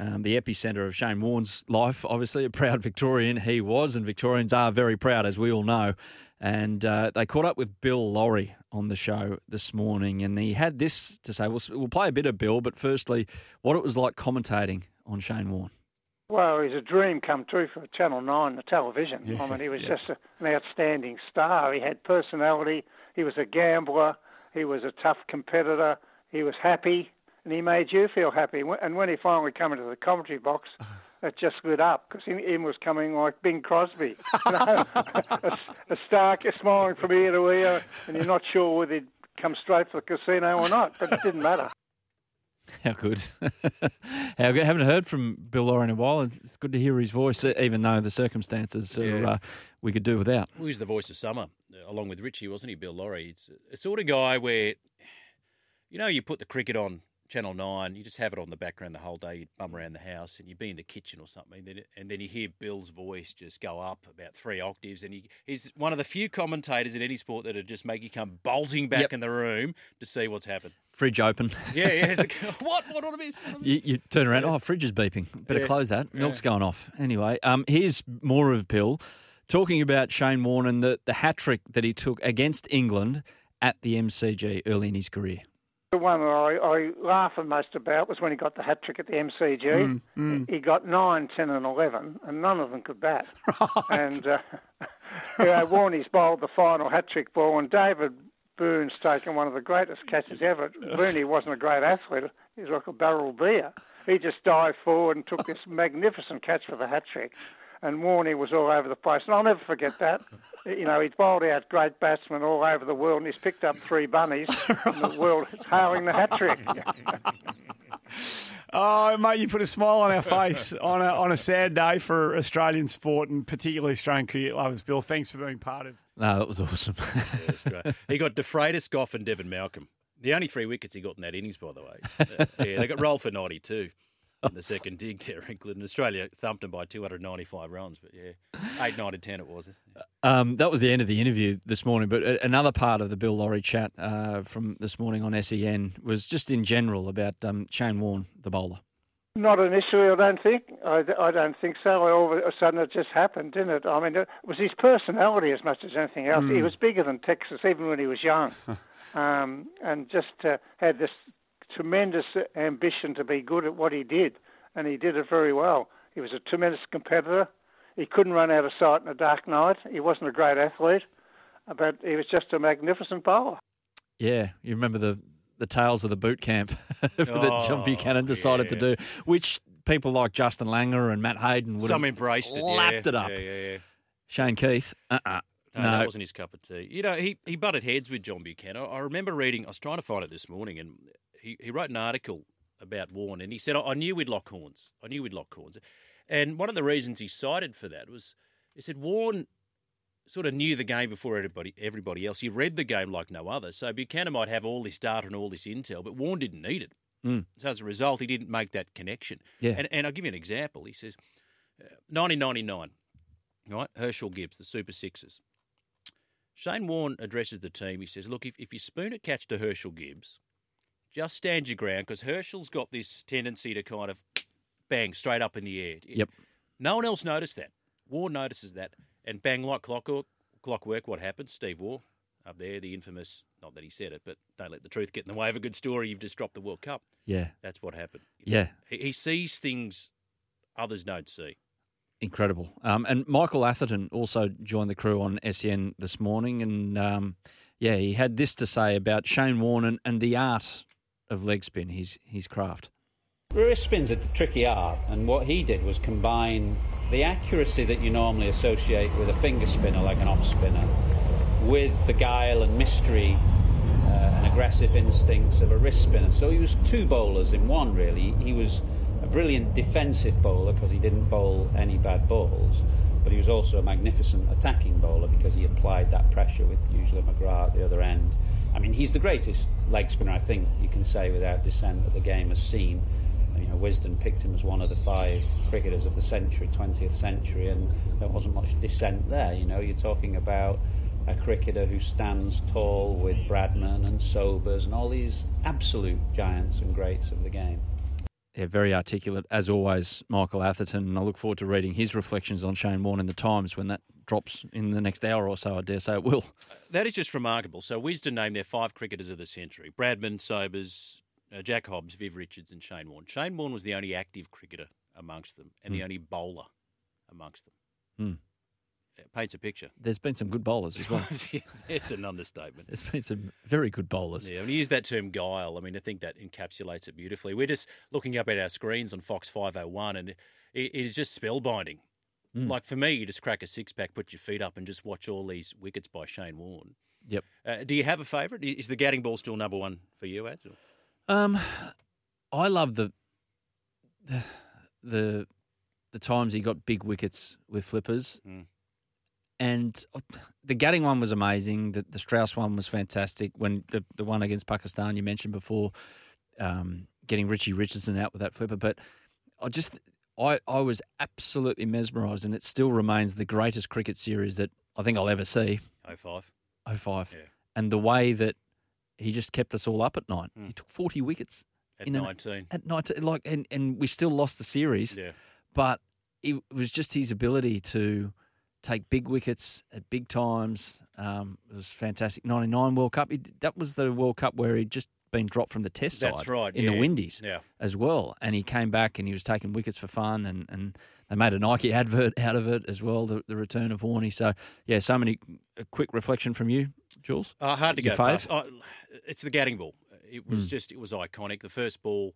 Um, the epicentre of Shane Warne's life, obviously, a proud Victorian he was, and Victorians are very proud, as we all know. And uh, they caught up with Bill Lawry on the show this morning, and he had this to say. We'll, we'll play a bit of Bill, but firstly, what it was like commentating on Shane Warne. Well, he's a dream come true for Channel 9, the television. Yeah, I mean, he was yeah. just a, an outstanding star. He had personality. He was a gambler. He was a tough competitor. He was happy, and he made you feel happy. And when he finally came into the commentary box, it just lit up because him was coming like Bing Crosby, you know, a, stark a star smiling from ear to ear, and you're not sure whether he'd come straight for the casino or not, but it didn't matter. How good. How good. Haven't heard from Bill Lawry in a while. It's good to hear his voice, even though the circumstances are, uh, we could do without. Well, he's the voice of summer, uh, along with Richie, wasn't he, Bill Lawry? It's a sort of guy where, you know, you put the cricket on Channel 9, you just have it on the background the whole day, you bum around the house, and you'd be in the kitchen or something, then, and then you hear Bill's voice just go up about three octaves, and he, he's one of the few commentators in any sport that would just make you come bolting back Yep. in the room to see what's happened. Fridge open. Yeah, yeah. It's like, what? What on a miss? What on a miss? You, you turn around. Oh, fridge is beeping. Better Yeah. close that. Milk's Yeah. going off. Anyway, um, here's more of Bill talking about Shane Warne and the, the hat trick that he took against England at the MCG early in his career. The one I, I laugh the most about was when he got the hat trick at the MCG. Mm, mm. He got 9, 10 and 11, and none of them could bat. And, uh, you know, Warney's bowled the final hat trick ball, and David Boon's taken one of the greatest catches ever. Boone wasn't a great athlete, he was like a barrel beer. He just dived forward and took this magnificent catch for the hat trick. And Warney was all over the place. And I'll never forget that. You know, he's bowled out great batsmen all over the world, and he's picked up three bunnies, and the world is hailing the hat trick. Oh, mate, you put a smile on our face on a, on a sad day for Australian sport and particularly Australian cricket lovers. Bill, thanks for being part of. No, that was awesome. Yeah, that's great. He got DeFreitas, Gough, and Devon Malcolm. The only three wickets he got in that innings, by the way. Uh, yeah, they got rolled for 92 in the second dig there, England. Australia thumped them by 295 runs, but yeah, 8, 9, and 10 it was. Um, that was the end of the interview this morning. But another part of the Bill Lawry chat uh, from this morning on SEN was just in general about um, Shane Warne, the bowler. Not an issue, I don't think. I, I don't think so. All of a sudden, it just happened, didn't it? I mean, it was his personality as much as anything else. He Mm. was bigger than Texas, even when he was young, um, and just uh, had this tremendous ambition to be good at what he did, and he did it very well. He was a tremendous competitor. He couldn't run out of sight in a dark night. He wasn't a great athlete, but he was just a magnificent bowler. Yeah, you remember the the tales of the boot camp that John Oh, Buchanan decided to do, which people like Justin Langer and Matt Hayden would Some have embraced it, yeah. lapped it up. Yeah, yeah, yeah. Shane Keith, uh, uh No, no, that wasn't his cup of tea. You know, he, he butted heads with John Buchanan. I remember reading, I was trying to find it this morning, and he, he wrote an article about Warren, and he said, I knew we'd lock horns. I knew we'd lock horns. And one of the reasons he cited for that was, he said, Warren sort of knew the game before everybody everybody else. He read the game like no other. So Buchanan might have all this data and all this intel, but Warren didn't need it. Mm. So as a result, he didn't make that connection. Yeah. And, and I'll give you an example. He says, uh, 1999, right? Herschel Gibbs, the Super Sixers. Shane Warne addresses the team. He says, Look, if, if you spoon a catch to Herschel Gibbs, just stand your ground because Herschel's got this tendency to kind of bang straight up in the air. Yep. No one else noticed that. War notices that. And bang, like clockwork, clockwork what happens? Steve Waugh up there. The infamous, not that he said it, but don't let the truth get in the way of a good story. You've just dropped the World Cup. Yeah. That's what happened. Yeah. He, he sees things others don't see. Incredible. Um, and Michael Atherton also joined the crew on SEN this morning. And um, yeah, he had this to say about Shane Warne and, and the art of leg spin, his, his craft. Wrist spin's a tricky art, and what he did was combine the accuracy that you normally associate with a finger spinner, like an off spinner, with the guile and mystery uh, and aggressive instincts of a wrist spinner. So he was two bowlers in one, really. He was a brilliant defensive bowler because he didn't bowl any bad balls, but he was also a magnificent attacking bowler because he applied that pressure with usually McGrath at the other end. I mean, he's the greatest leg spinner, I think you can say without dissent, that the game has seen. You know, Wisden picked him as one of the five cricketers of the century, 20th century, and there wasn't much dissent there. You know, you're talking about a cricketer who stands tall with Bradman and Sobers and all these absolute giants and greats of the game. Yeah, very articulate as always, Michael Atherton, and I look forward to reading his reflections on Shane Warne in the Times when that drops in the next hour or so. I dare say it will. That is just remarkable. So Wisden named their five cricketers of the century: Bradman, Sobers, uh, Jack Hobbs, Viv Richards, and Shane Warne. Shane Warne was the only active cricketer amongst them, and the Mm. only bowler amongst them. Hmm. It paints a picture. There's been some good bowlers as well. it's an understatement. There's been some very good bowlers. Yeah, when you use that term guile, I mean, I think that encapsulates it beautifully. We're just looking up at our screens on Fox 501, and it is just spellbinding. Mm. Like for me, you just crack a six pack, put your feet up, and just watch all these wickets by Shane Warne. Yep. Uh, do you have a favourite? Is the Gatting ball still number one for you, Ads? Um, I love the the the, the times he got big wickets with flippers, Mm. and the Gatting one was amazing. The, the Strauss one was fantastic. When the the one against Pakistan you mentioned before, um, getting Richie Richardson out with that flipper, but I just I I was absolutely mesmerised, and it still remains the greatest cricket series that I think I'll ever see. 05. 05. Yeah. And the way that he just kept us all up at night. Mm. He took 40 wickets. At in an- 19. at 19. Like, and, and we still lost the series. Yeah. But it was just his ability to take big wickets at big times. Um, it was fantastic. 99 World Cup. He, that was the World Cup where he'd just been dropped from the test That's side right, in yeah. the Windies Yeah. as well. And he came back and he was taking wickets for fun and, and they made a Nike advert out of it as well, the, the return of Horney. So, yeah, so many, a quick reflection from you, Jules? Uh, hard to Your go past. It's the Gatting ball. It was Mm. just, it was iconic. The first ball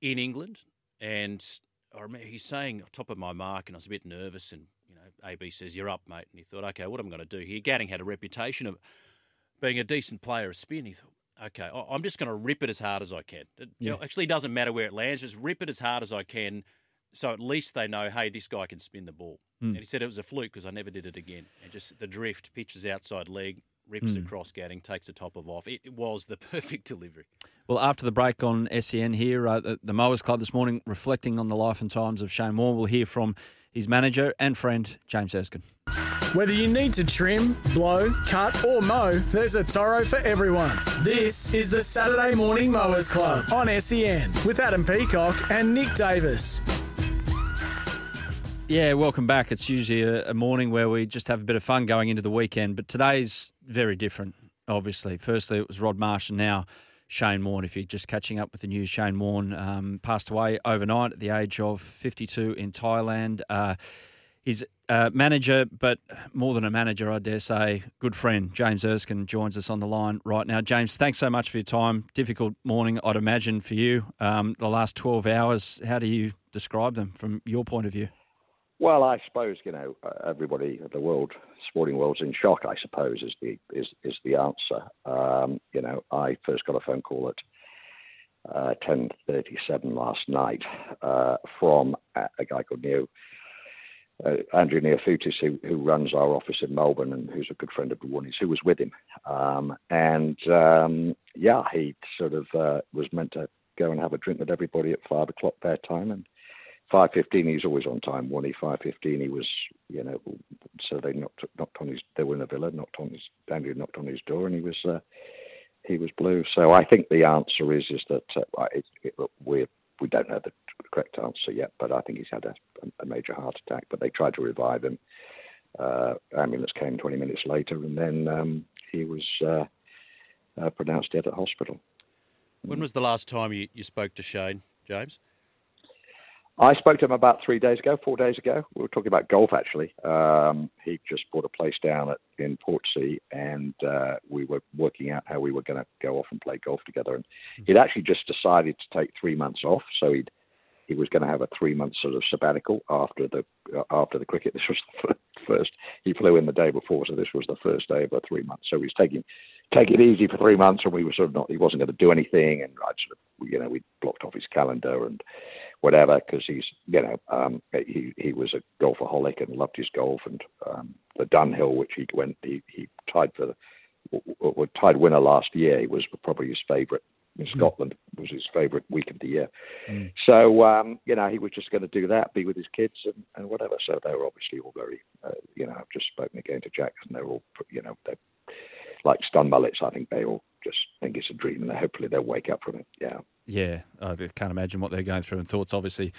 in England, and I remember he's saying top of my mark, and I was a bit nervous. And you know, AB says you're up, mate, and he thought, okay, what am I going to do here? Gatting had a reputation of being a decent player of spin. He thought, okay, I'm just going to rip it as hard as I can. It Yeah. actually doesn't matter where it lands, just rip it as hard as I can. So at least they know, hey, this guy can spin the ball. Mm. And he said it was a fluke because I never did it again. And just the drift, pitches outside leg, rips Mm. across Gatting, takes the top of off. It it was the perfect delivery. Well, after the break on SEN here, uh, the, the Mowers Club this morning, reflecting on the life and times of Shane Warne, we'll hear from his manager and friend, James Erskine. Whether you need to trim, blow, cut, or mow, there's a Toro for everyone. This is the Saturday Morning Mowers Club on SEN with Adam Peacock and Nick Davis. Yeah, welcome back. It's usually a, a morning where we just have a bit of fun going into the weekend, but today's very different, obviously. Firstly, it was Rod Marsh, and now Shane Warne. If you're just catching up with the news, Shane Warne um, passed away overnight at the age of 52 in Thailand. Uh, his uh, manager, but more than a manager, I dare say, good friend, James Erskine, joins us on the line right now. James, thanks so much for your time. Difficult morning, I'd imagine, for you. Um, the last 12 hours, how do you describe them from your point of view? Well, I suppose you know everybody, the world, sporting world's in shock. I suppose is the is is the answer. Um, you know, I first got a phone call at uh, ten thirty seven last night uh, from a, a guy called Neo. Uh, Andrew Neophitou, who, who runs our office in Melbourne and who's a good friend of the Warnies, who was with him. Um, and um, yeah, he sort of uh, was meant to go and have a drink with everybody at five o'clock their time, and five fifteen. He's always on time. One he five fifteen. He was, you know, so they knocked knocked on his. They were in the villa. Knocked on his. Andrew knocked on his door, and he was uh, he was blue. So I think the answer is is that uh, it, it, we we don't know the correct answer yet, but I think he's had a, a major heart attack. But they tried to revive him. Uh, ambulance came 20 minutes later, and then um, he was uh, uh, pronounced dead at hospital. When was the last time you, you spoke to Shane, James? I spoke to him about three days ago, four days ago. We were talking about golf actually. Um, he just bought a place down at, in Portsea, and uh, we were working out how we were going to go off and play golf together. And he'd actually just decided to take three months off, so he'd he was going to have a three month sort of sabbatical after the uh, after the cricket. This was the first. He flew in the day before, so this was the first day of the three months. So he was taking take it easy for three months, and we were sort of not. He wasn't going to do anything, and I sort of you know we blocked off his calendar and whatever because he's you know um, he he was a golfaholic and loved his golf and um, the Dunhill which he went he he tied for the w- tied winner last year. He was probably his favourite in Scotland was his favourite week of the year. Mm. So um, you know he was just going to do that, be with his kids and, and whatever. So they were obviously all very uh, you know I've just spoken again to Jack and they're all you know they're like stun mullets. I think they all just think it's a dream and hopefully they'll wake up from it. Yeah. Yeah, I can't imagine what they're going through, and thoughts obviously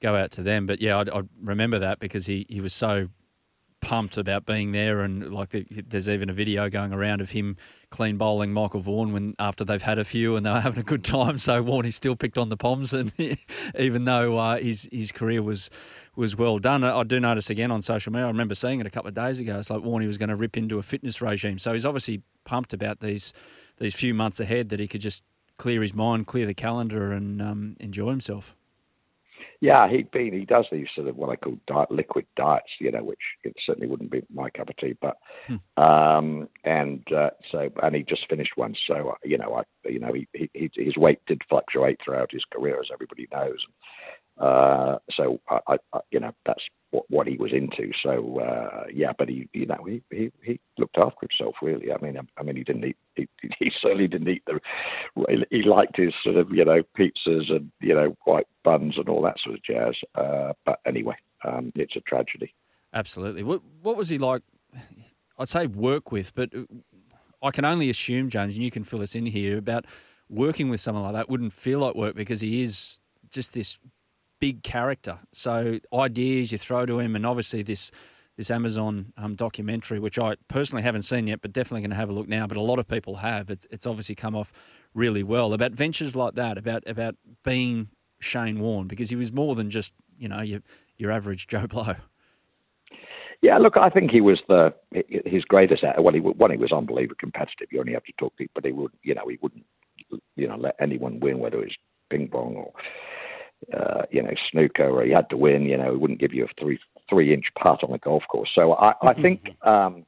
go out to them. But yeah, I, I remember that because he, he was so pumped about being there, and like the, there's even a video going around of him clean bowling Michael Vaughan when after they've had a few and they were having a good time. So Warney still picked on the Poms, and even though uh, his his career was was well done, I do notice again on social media. I remember seeing it a couple of days ago. It's like Warney was going to rip into a fitness regime, so he's obviously pumped about these these few months ahead that he could just clear his mind, clear the calendar, and um, enjoy himself. Yeah, been. He does these sort of what I call diet, liquid diets, you know, which it certainly wouldn't be my cup of tea. But um, and uh, so, and he just finished one. So uh, you know, I you know, he, he his weight did fluctuate throughout his career, as everybody knows. Uh, so I, I, you know, that's what, what he was into. So uh, yeah, but he, you know, he, he he looked after himself really. I mean, I, I mean, he didn't eat. He, he certainly didn't eat the. He liked his sort of you know pizzas and you know white buns and all that sort of jazz. Uh, but anyway, um, it's a tragedy. Absolutely. What what was he like? I'd say work with, but I can only assume, James, and you can fill us in here about working with someone like that. Wouldn't feel like work because he is just this big character. So ideas you throw to him, and obviously this this Amazon um, documentary, which I personally haven't seen yet, but definitely going to have a look now. But a lot of people have. It's, it's obviously come off really well about ventures like that, about about being Shane Warne, because he was more than just you know your your average Joe Blow. Yeah, look, I think he was the his greatest. Well, he one, he was unbelievably competitive. You only have to talk to him, but he would, you know, he wouldn't, you know, let anyone win, whether it's ping pong or uh, you know, snooker or he had to win, you know, he wouldn't give you a three three inch putt on a golf course. So I, I think, um,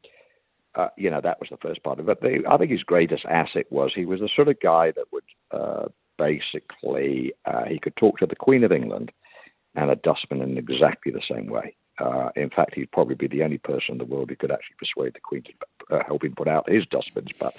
uh, you know, that was the first part of it. But I think his greatest asset was he was the sort of guy that would uh, basically uh, he could talk to the Queen of England and a dustman in exactly the same way. Uh, in fact, he'd probably be the only person in the world who could actually persuade the Queen to uh, help him put out his dustbins. But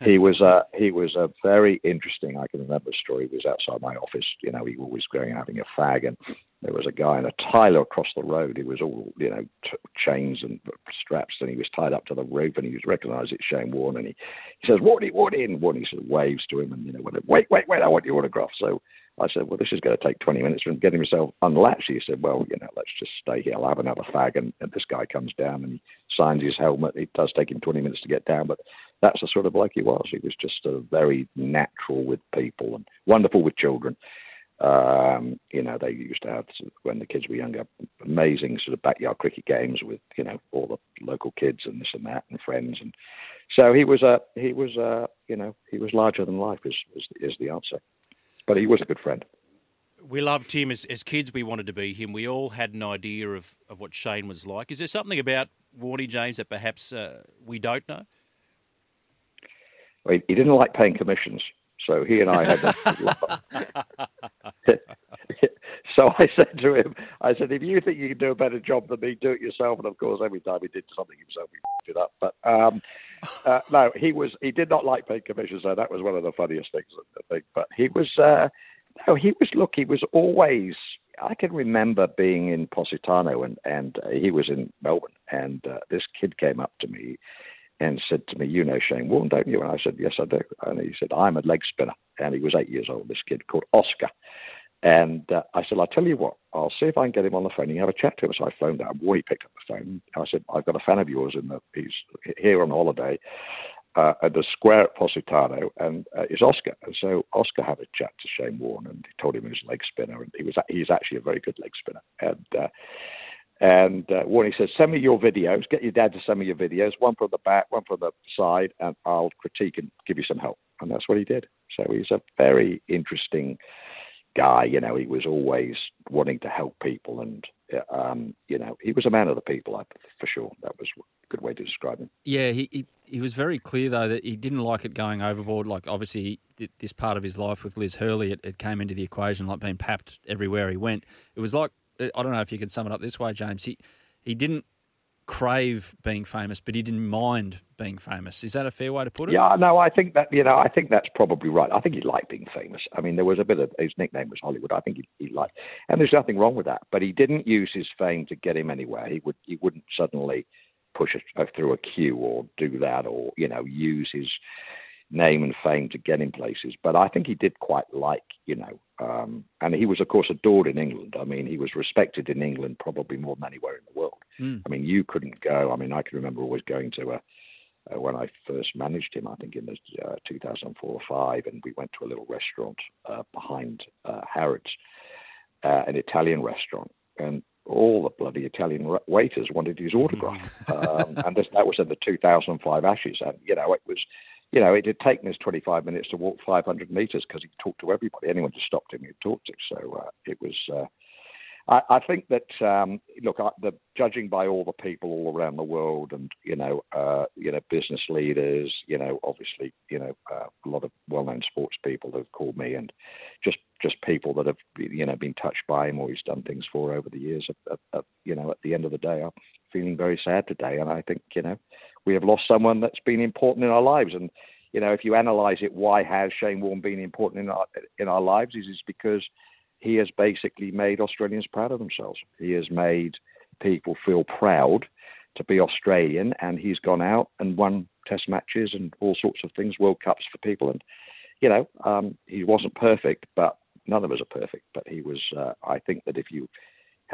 he was a he was a very interesting. I can remember a story. He was outside my office. You know, he was going having a fag, and there was a guy in a Tyler across the road. He was all you know t- chains and straps, and he was tied up to the roof, and he was recognised it's Shane Warne, and he he says, "Warney, Warney," and Warney sort of waves to him, and you know, wait, wait, wait, I want your autograph. So I said, well, this is going to take 20 minutes from getting himself unlatched. He said, well, you know, let's just stay here. I'll have another fag. And, and this guy comes down and signs his helmet. It does take him 20 minutes to get down, but that's the sort of bloke he was. He was just a very natural with people and wonderful with children. Um, you know, they used to have, when the kids were younger, amazing sort of backyard cricket games with, you know, all the local kids and this and that and friends. And so he was a, he was a, you know, he was larger than life is, is, is the answer but he was a good friend. We loved him as, as kids. We wanted to be him. We all had an idea of, of what Shane was like. Is there something about Warney James that perhaps uh, we don't know? Well, he didn't like paying commissions, so he and I had. so I said to him, I said, if you think you can do a better job than me, do it yourself. And of course, every time he did something himself, he f***ed it up. But um, uh, no, he was he did not like paying commissions. So that was one of the funniest things I think. But he was uh, no, he was look, he was always. I can remember being in Positano and and uh, he was in Melbourne, and uh, this kid came up to me and said to me, "You know Shane Warne, don't you?" And I said, "Yes, I do." And he said, "I'm a leg spinner," and he was eight years old. This kid called Oscar. And uh, I said, I'll tell you what, I'll see if I can get him on the phone and have a chat to him. So I phoned up. He picked up the phone. I said, I've got a fan of yours, in the, he's here on holiday. uh, at the square at Positano, and uh, it's Oscar. And so Oscar had a chat to Shane Warne, and he told him he was a leg spinner, and he was he's actually a very good leg spinner. And uh, and uh, says, "Send me your videos. Get your dad to send me your videos. One from the back, one from the side, and I'll critique and give you some help." And that's what he did. So he's a very interesting guy. You know, he was always wanting to help people, and um, you know, he was a man of the people, for sure. That was a good way to describe him. Yeah, he, he, he was very clear though that he didn't like it going overboard. Like obviously, this part of his life with Liz Hurley, it, it came into the equation like being papped everywhere he went. It was like I don't know if you can sum it up this way, James. He he didn't crave being famous, but he didn't mind being famous. Is that a fair way to put it? Yeah, no, I think that you know, I think that's probably right. I think he liked being famous. I mean, there was a bit of his nickname was Hollywood. I think he, he liked, and there's nothing wrong with that. But he didn't use his fame to get him anywhere. He would he wouldn't suddenly push a, through a queue or do that, or you know, use his name and fame to get in places. But I think he did quite like, you know, um, and he was, of course, adored in England. I mean, he was respected in England probably more than anywhere in the world. Mm. I mean, you couldn't go. I mean, I can remember always going to a, uh, when I first managed him, I think in the, uh, 2004 or 5, and we went to a little restaurant uh, behind uh, Harrods, uh, an Italian restaurant, and all the bloody Italian waiters wanted his autograph. um, and this, that was in the 2005 Ashes, and you know it was you know, it had taken us 25 minutes to walk 500 meters because he talked to everybody. Anyone who stopped him, he'd talk to. So uh, it was. Uh, I, I, think that um, look, I, the judging by all the people all around the world, and you know, uh, you know, business leaders, you know, obviously, you know, uh, a lot of well-known sports people have called me, and just just people that have you know been touched by him or he's done things for over the years. you know, at the end of the day, I'm feeling very sad today, and I think you know we have lost someone that's been important in our lives. And you know, if you analyse it, why has Shane Warne been important in our in our lives? Is is because he has basically made Australians proud of themselves. He has made people feel proud to be Australian, and he's gone out and won Test matches and all sorts of things, World Cups for people. And you know, um, he wasn't perfect, but none of us are perfect. But he was. Uh, I think that if you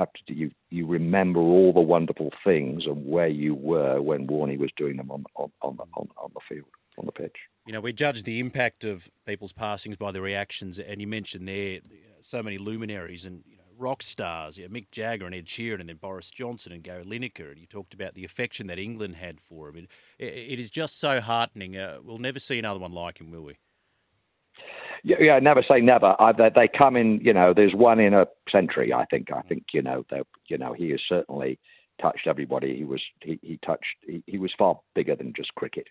have to you you remember all the wonderful things and where you were when Warney was doing them on on on the, on, on the field on the pitch. You know, we judge the impact of people's passings by the reactions, and you mentioned there so many luminaries and you know, rock stars, yeah, Mick Jagger and Ed Sheeran, and then Boris Johnson and Gary Lineker, and you talked about the affection that England had for him. It, it is just so heartening. Uh, we'll never see another one like him, will we? Yeah, never say never. I, they, they come in, you know, there's one in a century. I think. I think you know, they, you know, he has certainly touched everybody. He was he, he touched. He, he was far bigger than just cricket.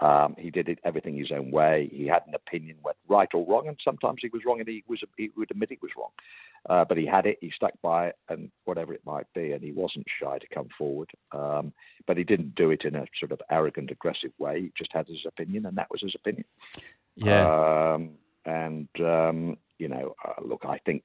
Um, he did it everything his own way. He had an opinion, whether right or wrong, and sometimes he was wrong, and he was he would admit he was wrong. Uh, but he had it. He stuck by it, and whatever it might be, and he wasn't shy to come forward. Um, but he didn't do it in a sort of arrogant, aggressive way. He just had his opinion, and that was his opinion. Yeah. Um, and, um, you know, uh, look, I think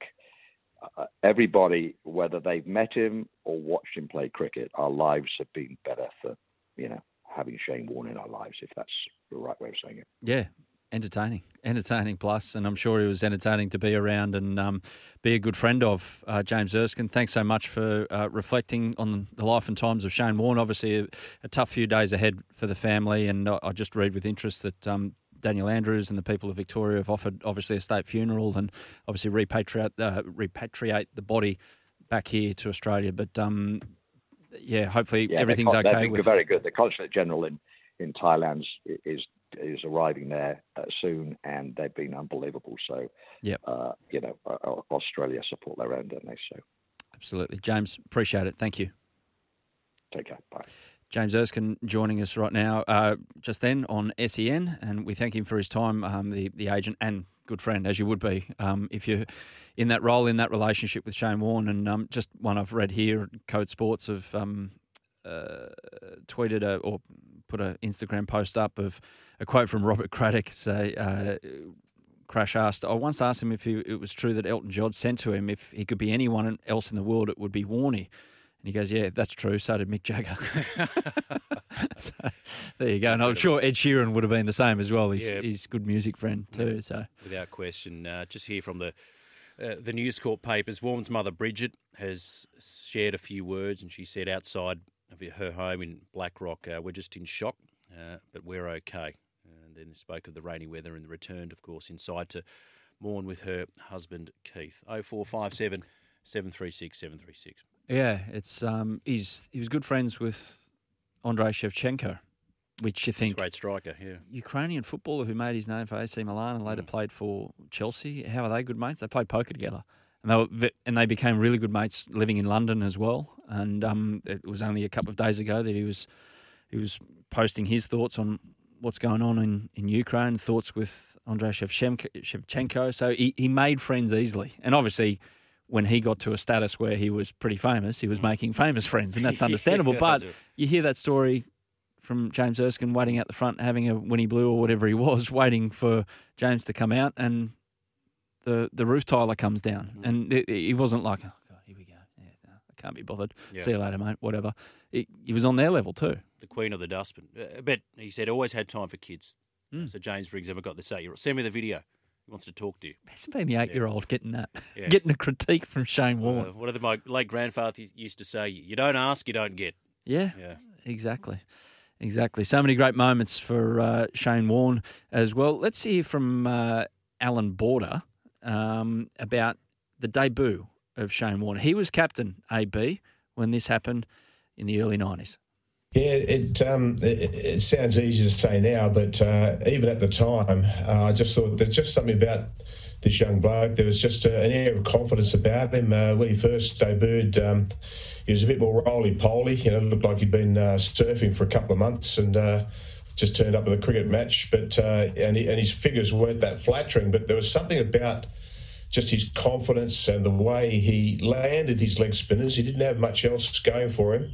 uh, everybody, whether they've met him or watched him play cricket, our lives have been better for, you know, having Shane Warne in our lives, if that's the right way of saying it. Yeah, entertaining, entertaining plus, and I'm sure he was entertaining to be around and um, be a good friend of. Uh, James Erskine, thanks so much for uh, reflecting on the life and times of Shane Warne. Obviously, a, a, tough few days ahead for the family, and I, I just read with interest that um, Daniel Andrews and the people of Victoria have offered obviously a state funeral and obviously repatriate uh, repatriate the body back here to Australia. But um, yeah, hopefully yeah, everything's they're, okay. With... very good. The consulate general in in Thailand is is arriving there uh, soon, and they've been unbelievable. So, yeah, uh, you know, uh, Australia support their own, don't they? So, absolutely, James, appreciate it. Thank you. Take care. Bye. James Erskine joining us right now, uh, just then on SEN, and we thank him for his time, um, the the agent and good friend, as you would be um, if you're in that role, in that relationship with Shane Warne. And um, just one I've read here, Code Sports have um, uh, tweeted a, or put an Instagram post up of a quote from Robert Craddock. Say, uh, Crash asked, I once asked him if he, it was true that Elton John sent to him if he could be anyone else in the world, it would be Warney. And he goes, Yeah, that's true. So did Mick Jagger. so, there you go. And I'm sure Ed Sheeran would have been the same as well. He's, yeah. he's good music friend too. So Without question. Uh, just here from the uh, the News Corp papers, Warne's mother Bridget has shared a few words, and she said outside of her home in Blackrock, uh, we're just in shock. uh, but we're okay. And then spoke of the rainy weather and returned, of course, inside to mourn with her husband Keith. 0457 736 736. Yeah, it's um, he's he was good friends with Andrei Shevchenko, which you He's a think great striker, yeah. Ukrainian footballer who made his name for AC Milan and later Mm. played for Chelsea. How are they good mates? They played poker together, and they were and they became really good mates living in London as well. And um, it was only a couple of days ago that he was he was posting his thoughts on what's going on in, in Ukraine, thoughts with Andrei Shevchenko. Shevchenko. So he, he made friends easily, and obviously. When he got to a status where he was pretty famous, he was making famous friends, and that's understandable. Yeah, but that's you hear that story from James Erskine waiting out the front, having a Winnie Blue or whatever he was, waiting for James to come out, and the the roof tiler comes down, Mm. and it, he wasn't like, oh god, here we go, yeah, no, I can't be bothered. Yeah. See you later, mate. Whatever. He, he was on their level too. The queen of the dustbin. Uh, But he said, always had time for kids. Mm. So James Briggs ever got this old. Send me the video. He wants to talk to you. Imagine being the eight year old getting that, Yeah. getting a critique from Shane Warne. Uh, what did my late grandfather used to say? You don't ask, you don't get. Yeah, Yeah. exactly. Exactly. So many great moments for uh, Shane Warne as well. Let's hear from uh, Allan Border um, about the debut of Shane Warne. He was captain AB when this happened in the early 90s. Yeah, it, um, it it sounds easy to say now, but uh, even at the time, uh, I just thought there's just something about this young bloke. There was just a, an air of confidence about him uh, when he first debuted. Um, he was a bit more roly poly. You know, looked like he'd been uh, surfing for a couple of months and uh, just turned up at a cricket match. But uh, and, he, and his figures weren't that flattering. But there was something about just his confidence and the way he landed his leg spinners. He didn't have much else going for him.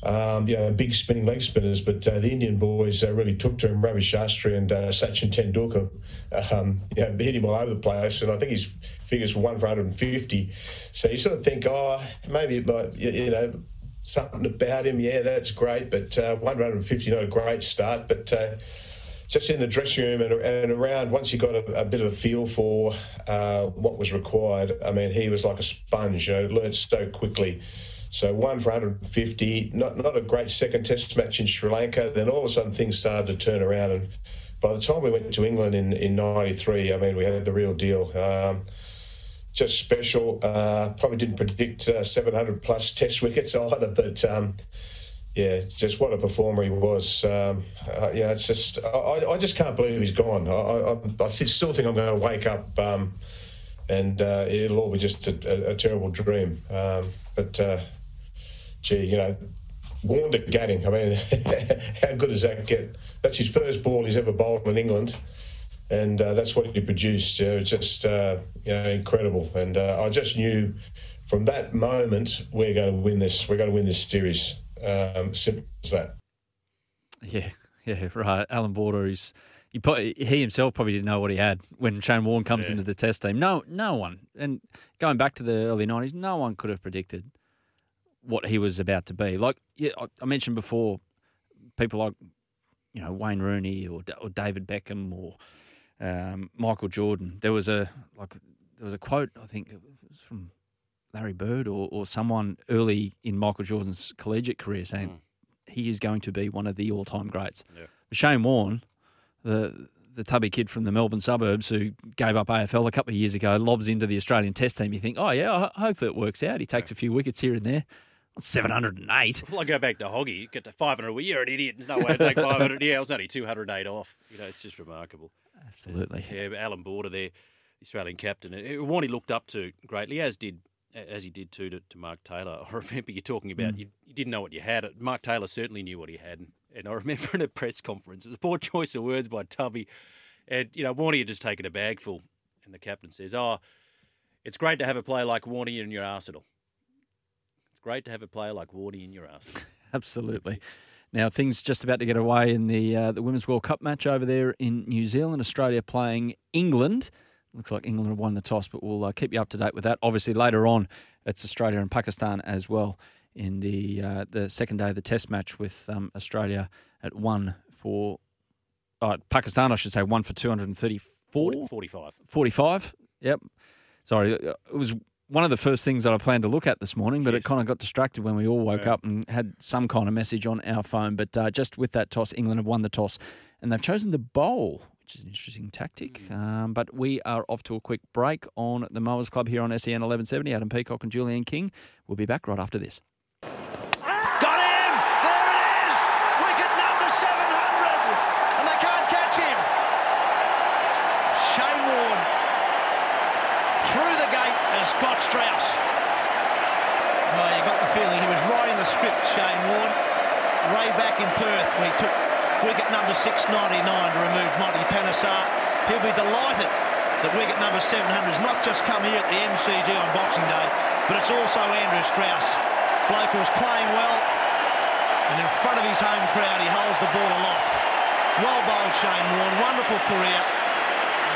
Um, you know, big spinning leg spinners, but uh, the Indian boys uh, really took to him. Ravi Shastri and uh, Sachin Tendulkar, um, you know, hit him all over the place, and I think his figures were one for 150. So you sort of think, oh, maybe it might, you, know, something about him. Yeah, that's great, but uh, 150, not a great start, but. Uh, just in the dressing room and, and around, once you got a, a bit of a feel for uh, what was required, I mean, he was like a sponge, you know, learned so quickly. So one for 150, not not a great second test match in Sri Lanka. Then all of a sudden things started to turn around, and by the time we went to England in in '93, I mean we had the real deal. Um, just special. Uh, probably didn't predict uh, 700 plus test wickets either, but um, yeah, just what a performer he was. Um, uh, yeah, it's just I, I just can't believe he's gone. I, I, I still think I'm going to wake up um, and uh, it'll all be just a, a, a terrible dream. Um, but uh, gee, you know, Warne to Gatting. I mean, how good does that get? That's his first ball he's ever bowled in England. And uh, that's what he produced. You know, it's just uh, you know incredible. And uh, I just knew from that moment we're going to win this. We're going to win this series. Um, simple as that. Yeah, yeah, right. Allan Border is. He, probably, he himself probably didn't know what he had when Shane Warne comes Yeah. into the test team. No, no one. And going back to the early nineties, no one could have predicted what he was about to be. Like yeah, I, mentioned before, people like you know Wayne Rooney or, or David Beckham or um, Michael Jordan. There was a like there was a quote I think it was from Larry Bird or, or someone early in Michael Jordan's collegiate career saying he is going to be one of the all time greats. Yeah. Shane Warne, the the tubby kid from the Melbourne suburbs who gave up AFL a couple of years ago, lobs into the Australian Test team. You think, oh yeah, hopefully it works out. He takes a few wickets here and there. Seven hundred and eight. Well, I go back to Hoggy. You get to 500. Well, you're an idiot. There's no way to take 500. Yeah, I was only 208 off. You know, it's just remarkable. Absolutely. Yeah, Allan Border there, the Australian captain, uh, one he looked up to greatly, as did as he did too to, to Mark Taylor. I remember you talking about Mm. you, you didn't know what you had. Mark Taylor certainly knew what he had, and, and I remember in a press conference, it was a poor choice of words by Tubby, and you know Warney had just taken a bagful, and the captain says, "Oh, it's great to have a player like Warney in your arsenal. It's great to have a player like Warney in your arsenal." Absolutely. Now things just about to get away in the uh, the Women's World Cup match over there in New Zealand. Australia playing England. Looks like England have won the toss, but we'll uh, keep you up to date with that. Obviously, later on, it's Australia and Pakistan as well in the uh, the second day of the Test match with um, Australia at one for uh, Pakistan, I should say, one for two hundred and thirty four. 45. 45. Yep. Sorry, uh, it was one of the first things that I planned to look at this morning, but it kind of got distracted when we all woke Yeah. up and had some kind of message on our phone. But uh, just with that toss, England have won the toss and they've chosen the bowl, which is an interesting tactic. Um, but we are off to a quick break on the Mowers Club here on SEN 1170. Adam Peacock and Julian King. We'll be back right after this. Got him! There it is! Wicket number 700! And they can't catch him! Shane Warne through the gate as Scott Strauss. Well, you got the feeling he was Shane Warne. Way back in Perth when he took wicket number 699 to remove Monty Panesar. He'll be delighted that wicket number 700 has not just come here at the MCG on Boxing Day, but it's also Andrew Strauss. Bloke who's playing well, and in front of his home crowd, he holds the ball aloft. Well bowled, Shane Warne. Wonderful career,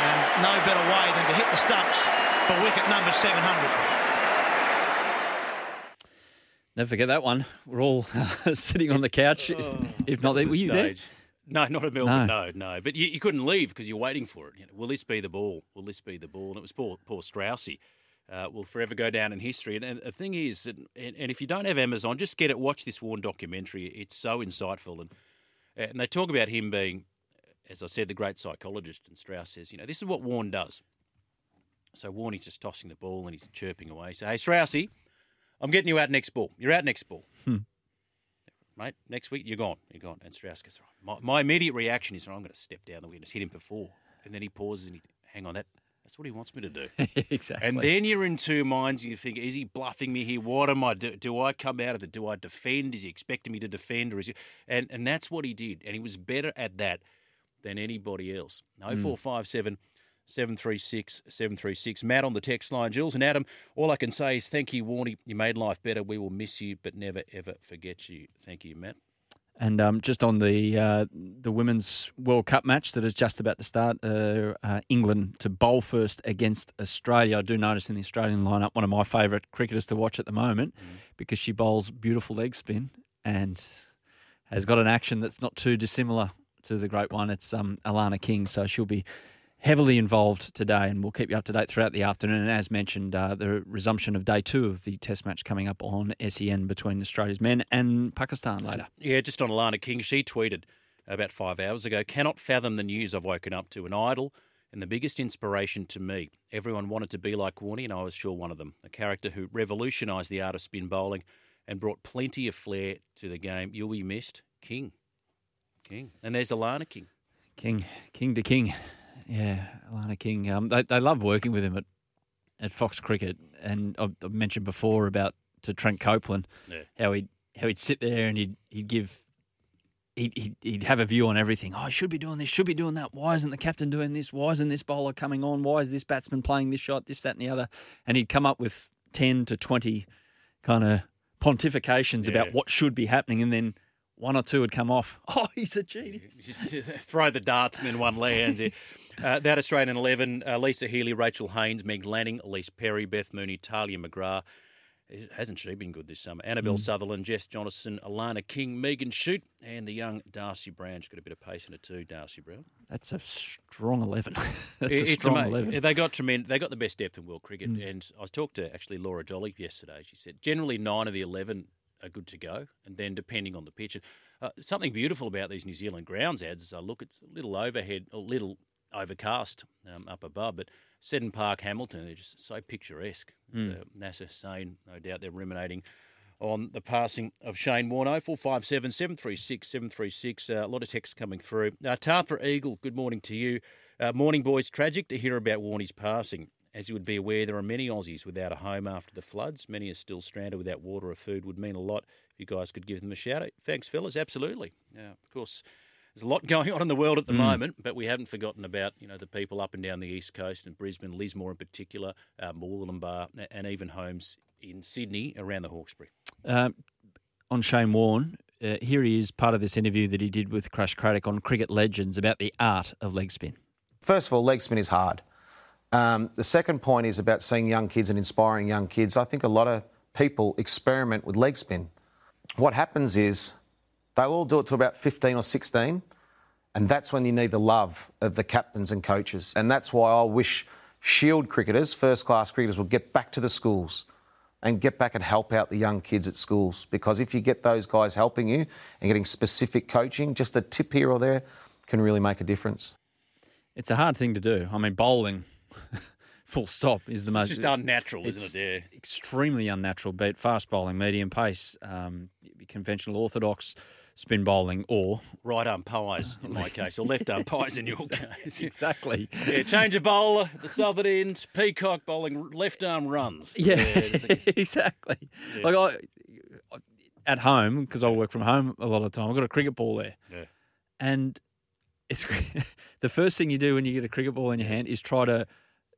and no better way than to hit the stumps for wicket number 700. Never forget that one. We're all sitting on the couch. if not, That there, were the you there? No, not at Melbourne. No, no. But you, you couldn't leave because you're waiting for it. You know, will this be the ball? Will this be the ball? And it was poor, poor Straussy. Uh, will forever go down in history. And, and the thing is, and, and if you don't have Amazon, just get it. Watch this Warne documentary. It's so insightful. And and they talk about him being, as I said, the great psychologist. And Strauss says, you know, this is what Warne does. So Warne, he's just tossing the ball and he's chirping away. So, hey, Straussy, I'm getting you out next ball. You're out next ball. Hmm. Mate, next week you're gone. You're gone. And Strauss goes, right. My, my immediate reaction is, "Oh, I'm going to step down the just hit him for four. And then he pauses and he, hang on, that that's what he wants me to do. exactly. And then you're in two minds and you think, is he bluffing me here? What am I do? Do I come out of it? Do I defend? Is he expecting me to defend? Or is he? And, and that's what he did. And he was better at that than anybody else. Mm. 0457 736 736. Matt on the text line. Jules and Adam, all I can say is thank you, Warnie. You made life better. We will miss you, but never, ever forget you. Thank you, Matt. And um, just on the uh, the women's World Cup match that is just about to start, uh, uh, England to bowl first against Australia. I do notice in the Australian lineup one of my favourite cricketers to watch at the moment because she bowls beautiful leg spin and has got an action that's not too dissimilar to the great one. It's um, Alana King, so she'll be heavily involved today, and we'll keep you up to date throughout the afternoon. And as mentioned, uh, the resumption of day two of the Test match coming up on SEN between Australia's men and Pakistan later. Yeah, just on Alana King, she tweeted about five hours ago cannot fathom the news I've woken up to. An idol and the biggest inspiration to me. Everyone wanted to be like Warnie, and I was sure one of them. A character who revolutionised the art of spin bowling and brought plenty of flair to the game. You'll be missed. King. King. And there's Alana King. King, King to King. Yeah, Alana King. Um, they, they love working with him at, at Fox Cricket. And I've, I've mentioned before about to Trent Copeland Yeah. how he'd, how he'd sit there and he'd, he'd give. He'd, he'd, he'd have a view on everything. Oh, I should be doing this, should be doing that. Why isn't the captain doing this? Why isn't this bowler coming on? Why is this batsman playing this shot, this, that, and the other? And he'd come up with 10 to 20 kind of pontifications Yeah. about what should be happening. And then one or two would come off. Oh, he's a genius. Just throw the darts and then one lands. Uh, that Australian 11, uh, Alyssa Healy, Rachel Haynes, Meg Lanning, Ellyse Perry, Beth Mooney, Tahlia McGrath. Hasn't she been good this summer? Annabelle Mm. Sutherland, Jess Jonassen, Alana King, Megan Schutt, and the young Darcie Brown. She's got a bit of pace in it too, Darcie Brown. That's a strong 11. That's a It- it's strong ama- 11. They got tremendous. They got the best depth in world cricket. Mm. And I was talked to actually Laura Dolly yesterday. She said generally nine of the eleven are good to go, and then depending on the pitch. Uh, something beautiful about these New Zealand grounds ads is I look, it's a little overhead, a little overcast um, up above, but Seddon Park, Hamilton, they're just so picturesque. Mm. NASA saying, no doubt they're ruminating on the passing of Shane Warne. 0457 736 736. Uh, a lot of texts coming through. Uh, Tathra Eagle, good morning to you. Uh, morning, boys. Tragic to hear about Warnie's passing. As you would be aware, there are many Aussies without a home after the floods. Many are still stranded without water or food. Would mean a lot if you guys could give them a shout out. Thanks, fellas. Absolutely. Yeah, of course, there's a lot going on in the world at the Mm. moment, but we haven't forgotten about you know the people up and down the east coast and Brisbane, Lismore in particular, uh, Murwillumbah, and even homes in Sydney around the Hawkesbury. Um, on Shane Warne, uh, here he is, part of this interview that he did with Crash Craddock on Cricket Legends about the art of leg spin. First of all, leg spin is hard. Um, the second point is about seeing young kids and inspiring young kids. I think a lot of people experiment with leg spin. What happens is they'll all do it to about 15 or 16, and that's when you need the love of the captains and coaches. And that's why I wish Shield cricketers, first class cricketers, will get back to the schools and get back and help out the young kids at schools. Because if you get those guys helping you and getting specific coaching, just a tip here or there can really make a difference. It's a hard thing to do. I mean, bowling, full stop, is the It's most. just unnatural, it's isn't it? Yeah. Extremely unnatural. Be it fast bowling, medium pace, um, conventional orthodox spin bowling, or Right arm pies in my case, or left arm pies in your case. exactly. Yeah, change of bowler, the southern end, peacock bowling, left arm runs. Yeah, a- exactly. Yeah. Like I, at home because I work from home a lot of the time. I've got a cricket ball there, Yeah. and it's the first thing you do when you get a cricket ball in your hand is try to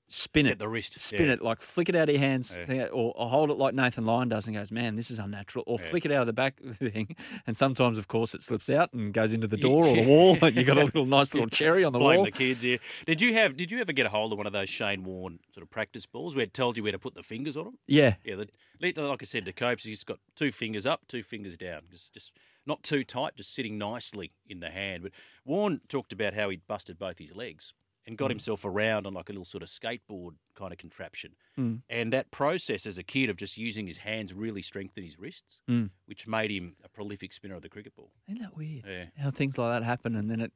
spin Get it, the wrist, spin yeah. it, like flick it out of your hands, Yeah. or, or hold it like Nathan Lyon does and goes, "Man, this is unnatural," or Yeah. flick it out of the back thing, and sometimes, of course, it slips out and goes into the door or the wall, and you got a little nice little cherry on the Blame wall. the kids here. Did you have? Did you ever get a hold of one of those Shane Warne sort of practice balls where it told you where to put the fingers on them? Yeah. Yeah. The, like I said to Copes, he's got two fingers up, two fingers down. Just, just not too tight, just sitting nicely in the hand. But Warne talked about how he busted both his legs and got Mm. himself around on like a little sort of skateboard kind of contraption. Mm. And that process as a kid of just using his hands really strengthened his wrists, Mm. which made him a prolific spinner of the cricket ball. Isn't that weird? Yeah. How things like that happen, and then it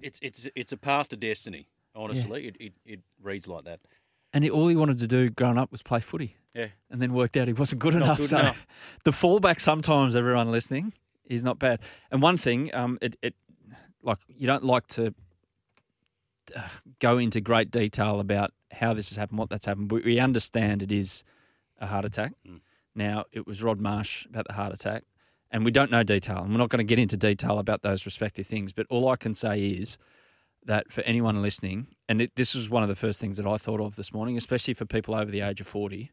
It's it's it's a path to destiny. Honestly, it, it it reads like that. And he, all he wanted to do growing up was play footy. Yeah. And then worked out he wasn't good enough. good so enough. the fallback sometimes, everyone listening, is not bad. And one thing, um, it, it like you don't like to go into great detail about how this has happened, what that's happened. But we understand it is a heart attack. Mm. Now it was Rod Marsh about the heart attack, and we don't know detail, and we're not going to get into detail about those respective things. But all I can say is that for anyone listening, and it, this was one of the first things that I thought of this morning, especially for people over the age of 40,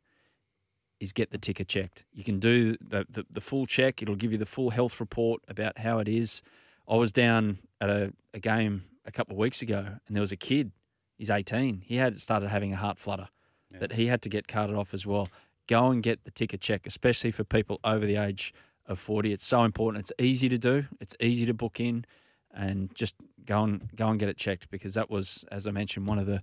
is get the ticker checked. You can do the, the, the full check, it'll give you the full health report about how it is. I was down at a, a game a couple of weeks ago, and there was a kid, he's 18, he had started having a heart flutter that he had to get carted off as well. Go and get the ticker check, especially for people over the age of 40. It's so important. It's easy to do, it's easy to book in and just go and go and get it checked because that was, as I mentioned, one of the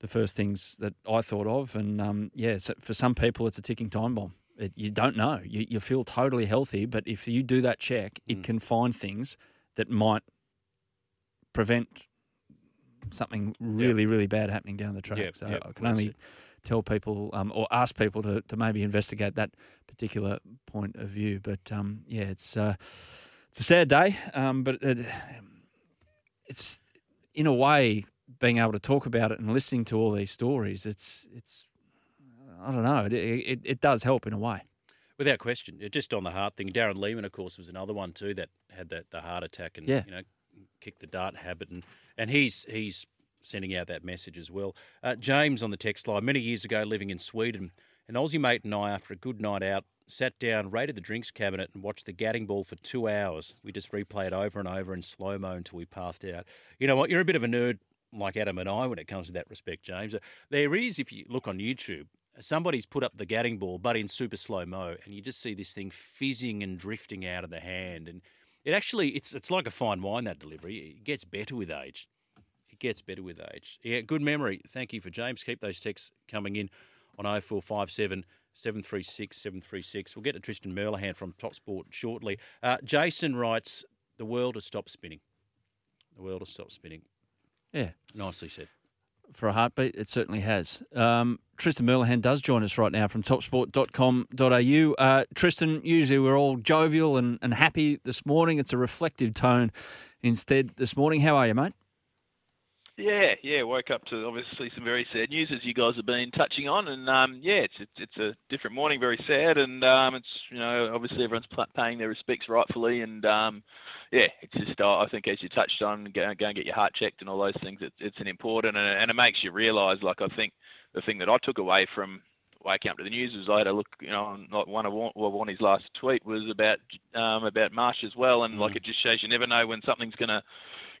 the first things that I thought of. And um, yeah, so for some people, it's a ticking time bomb. It, you don't know. You, you feel totally healthy, but if you do that check, it can find things that might prevent something really, really bad happening down the track. Yep, so yep, I can only said. tell people um, or ask people to, to maybe investigate that particular point of view. But um, yeah, it's uh, it's a sad day, um, but it, it's in a way being able to talk about it and listening to all these stories. It's it's I don't know. It it, it does help in a way. Without question, just on the heart thing. Darren Lehmann, of course, was another one too that had that the heart attack and Yeah. you know kicked the dart habit, and and he's he's sending out that message as well. Uh, James on the text line many years ago, living in Sweden, an Aussie mate and I, after a good night out, sat down, raided the drinks cabinet, and watched the Gatting Ball for two hours. We just replayed over and over in slow mo until we passed out. You know what? You're a bit of a nerd like Adam and I when it comes to that respect, James. Uh, There is, if you look on YouTube, somebody's put up the Gatting Ball, but in super slow mo, and you just see this thing fizzing and drifting out of the hand, and it actually it's it's like a fine wine that delivery. It gets better with age. It gets better with age. Yeah, good memory. Thank you for James. Keep those texts coming in on 0457 736 736. We'll get to Tristan Merlihan from Top Sport shortly. Uh, Jason writes, The world has stopped spinning. The world has stopped spinning. Yeah. Nicely said. For a heartbeat, it certainly has. Um, Tristan Merlihan does join us right now from topsport.com.au. Uh, Tristan, usually we're all jovial and, and happy this morning. It's a reflective tone instead this morning. How are you, mate? Yeah, yeah. Woke up to obviously some very sad news, as you guys have been touching on, and um, yeah, it's, it's it's a different morning, very sad, and um, it's you know obviously everyone's paying their respects rightfully, and um, yeah, it's just uh, I think as you touched on, go, go and get your heart checked and all those things. It's it's an important, and, and it makes you realise. Like I think the thing that I took away from waking up to the news was I had a look, you know, on like one of Warnie's last tweet was about um, about Marsh as well, and like it just shows you never know when something's gonna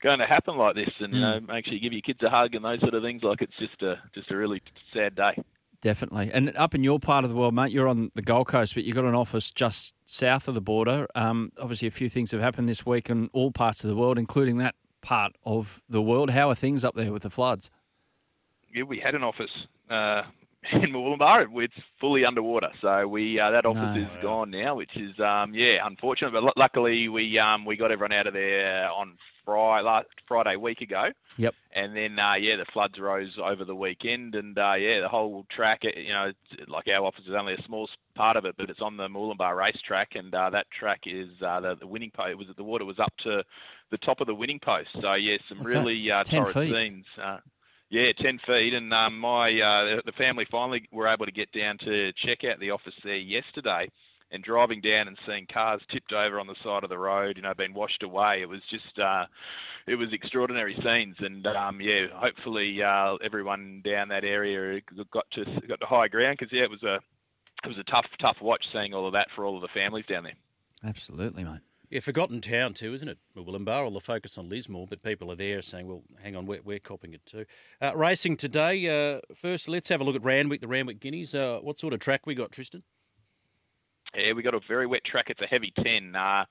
going to happen like this, and you know, make sure you give your kids a hug and those sort of things. Like it's just a just a really sad day. Definitely. And up in your part of the world, mate, you're on the Gold Coast, but you've got an office just south of the border. Um, obviously, a few things have happened this week in all parts of the world, including that part of the world. How are things up there with the floods? yeah, we had an office uh, in Murwillumbah. It's fully underwater, so we uh, that office No. is gone now, which is um, yeah unfortunate. But lu- luckily we um, we got everyone out of there on Friday last Friday week ago. Yep. And then, uh, yeah, the floods rose over the weekend, and uh, yeah, the whole track, you know, like our office is only a small part of it, but it's on the Murwillumbah racetrack, and uh, that track is uh, the, the winning post. Was the water was up to the top of the winning post. So yeah, some What's that? really uh, 10 torrid feet? scenes. Uh, yeah, ten feet, and um, my uh, the family finally were able to get down to check out the office there yesterday. And driving down and seeing cars tipped over on the side of the road, you know, being washed away, it was just, uh, it was extraordinary scenes. And um, yeah, hopefully uh, everyone down that area got to got to high ground because yeah, it was a it was a tough tough watch seeing all of that for all of the families down there. Absolutely, mate. Yeah, forgotten town too, isn't it? Willumbar, all the focus on Lismore, but people are there saying, well, hang on, we're, we're copping it too. Uh, racing today, uh, first let's have a look at Randwick, the Randwick Guineas. Uh, what sort of track we got, Tristan? Yeah, we got a very wet track. It's a heavy 10. Uh,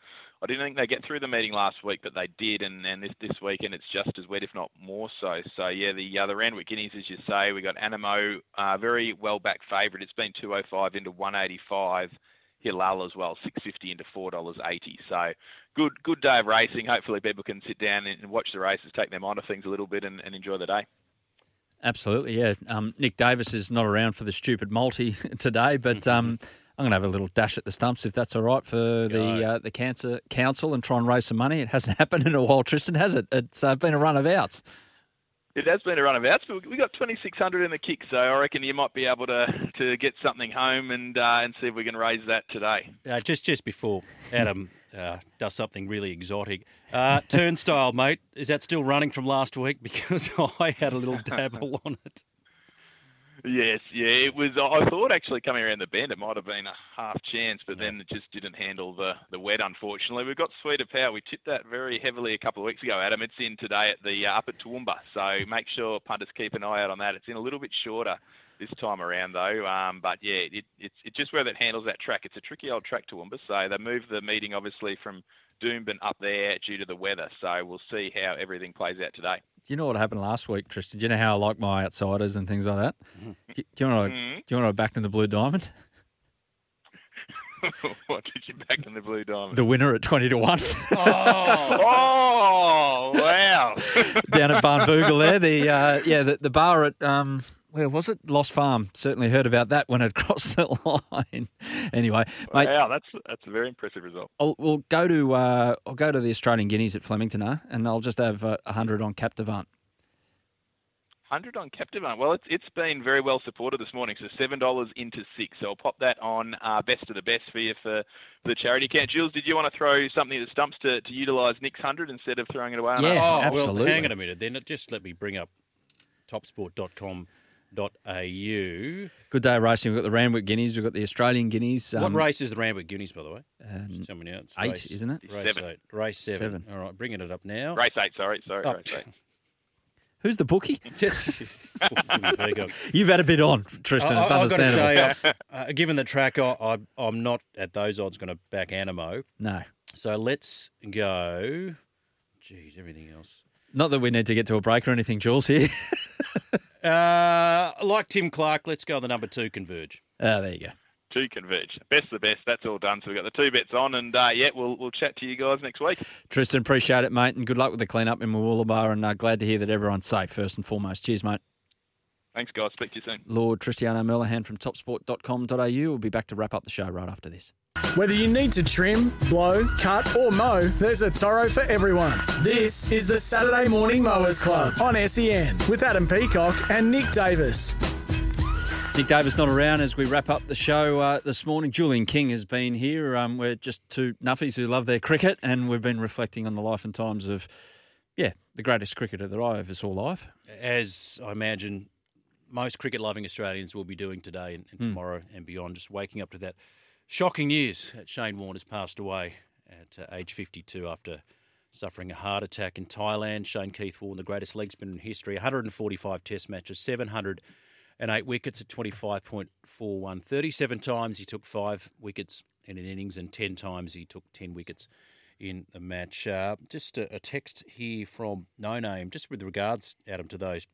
I didn't think they get through the meeting last week, but they did, and, and this this weekend it's just as wet, if not more so. So yeah, the uh, the Randwick Guineas, as you say, we got Anamoe, uh, very well back favourite. It's been 205 into 185. Hilal as well, 650 into four dollars 80. So good good day of racing. Hopefully people can sit down and watch the races, take their mind off things a little bit, and, and enjoy the day. Absolutely, yeah. Um, Nick Davis is not around for the stupid multi today, but um, I'm going to have a little dash at the stumps if that's all right for the uh, the Cancer Council and try and raise some money. It hasn't happened in a while, Tristan, has it? It's uh, been a run of outs. It has been a run of outs, but we got 2,600 in the kick, so I reckon you might be able to, to get something home and uh, and see if we can raise that today. Uh, just just before Adam uh, does something really exotic. Uh, turnstile, mate, is that still running from last week? Because I had a little dabble on it. Yes, yeah, it was. I thought actually coming around the bend, it might have been a half chance, but then it just didn't handle the the wet. Unfortunately, we've got Sweet of Power. We tipped that very heavily a couple of weeks ago, Adam. It's in today at the uh, up at Toowoomba, so make sure punters keep an eye out on that. It's in a little bit shorter this time around though, um, but yeah, it, it's it's just where that handles that track. It's a tricky old track Toowoomba, so they moved the meeting obviously from Doomben up there due to the weather. So we'll see how everything plays out today. Do you know what happened last week, Tristan? Do you know how I like my outsiders and things like that? Do, do you want to? Do you want to back in the Blue Diamond? what did you back in the blue diamond? The winner at twenty to one. oh, oh wow! down at Barnbougle there. The uh, yeah, the, the bar at um, where was it? Lost Farm. Certainly heard about that when it crossed the line. anyway, mate, wow, that's that's a very impressive result. I'll, we'll go to uh, I'll go to the Australian Guineas at Flemington, uh, and I'll just have uh, a hundred on Captivant. Hundred on Captivant. Well, it's it's been very well supported this morning. So seven dollars into six. So I'll pop that on uh, best of the best for you for, for the charity account. Jules, did you want to throw something at the stumps to, to utilise Nick's hundred instead of throwing it away? on us? oh, Well, hang on a minute then. Just let me bring up topsport.com.au. Good day of racing. We've got the Randwick Guineas. We've got the Australian Guineas. what um, race is the Randwick Guineas, by the way? Um, Just tell me now. It's eight, race, isn't it? Race Seven. eight. Race seven. Seven. All right, bringing it up now. Race eight. Sorry, sorry, Oh. race eight. Who's the bookie? You've You've had a bit on, Tristan. It's I, have got to say, uh, uh, given the track, I, I, I'm not at those odds going to back Anamoe. No. So let's go. Geez, everything else. Not that we need to get to a break or anything, Jules. Here. Uh, like Tim Clark, let's go the number two Converge. Oh, there you go. Two converge. Best of the best. That's all done. So we've got the two bets on, and uh, yeah, we'll we'll chat to you guys next week. Tristan, appreciate it, mate, and good luck with the clean up in Mooloolaba, and uh, glad to hear that everyone's safe first and foremost. Cheers, mate. Thanks, guys. Speak to you soon. Lord Cristiano Merlahan from topsport.com.au. We'll be back to wrap up the show right after this. Whether you need to trim, blow, cut, or mow, there's a Toro for everyone. This is the Saturday Morning Mowers Club on SEN with Adam Peacock and Nick Davis. Nick Davis not around as we wrap up the show uh, this morning. Julian King has been here. Um, we're just two nuffies who love their cricket, and we've been reflecting on the life and times of, yeah, the greatest cricketer that I ever saw live. As I imagine most cricket loving Australians will be doing today and, and Mm. tomorrow and beyond, just waking up to that shocking news that Shane Warne has passed away at uh, age 52 after suffering a heart attack in Thailand. Shane Keith Warne, the greatest leg spinner in history, 145 test matches, 708 wickets at 25.41. 37 times he took five wickets in an innings and 10 times he took 10 wickets in a match. Uh, just a, a text here from No Name, just with regards, Adam, to those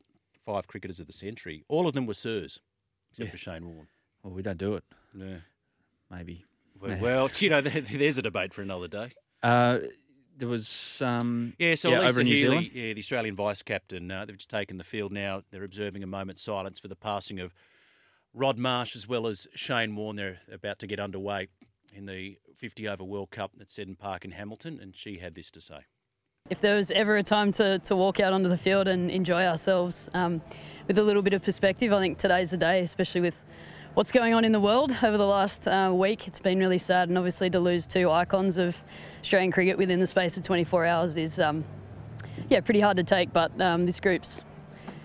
five cricketers of the century. All of them were Sirs, except Yeah. for Shane Warne. Well, we don't do it. Yeah. Maybe. Well, well, you know, there- there's a debate for another day. Uh, there was um, Yeah, so over Lisa in New Healy, Zealand. yeah, the Australian vice captain, uh, they've just taken the field now. They're observing a moment's silence for the passing of Rod Marsh as well as Shane Warne. They're about to get underway in the 50 over World Cup at Seddon Park in Hamilton, and she had this to say. If there was ever a time to, to walk out onto the field and enjoy ourselves um, with a little bit of perspective, I think today's the day, especially with what's going on in the world over the last uh, week. It's been really sad, and obviously to lose two icons of Australian cricket within the space of 24 hours is, um, yeah, pretty hard to take. But um, this group's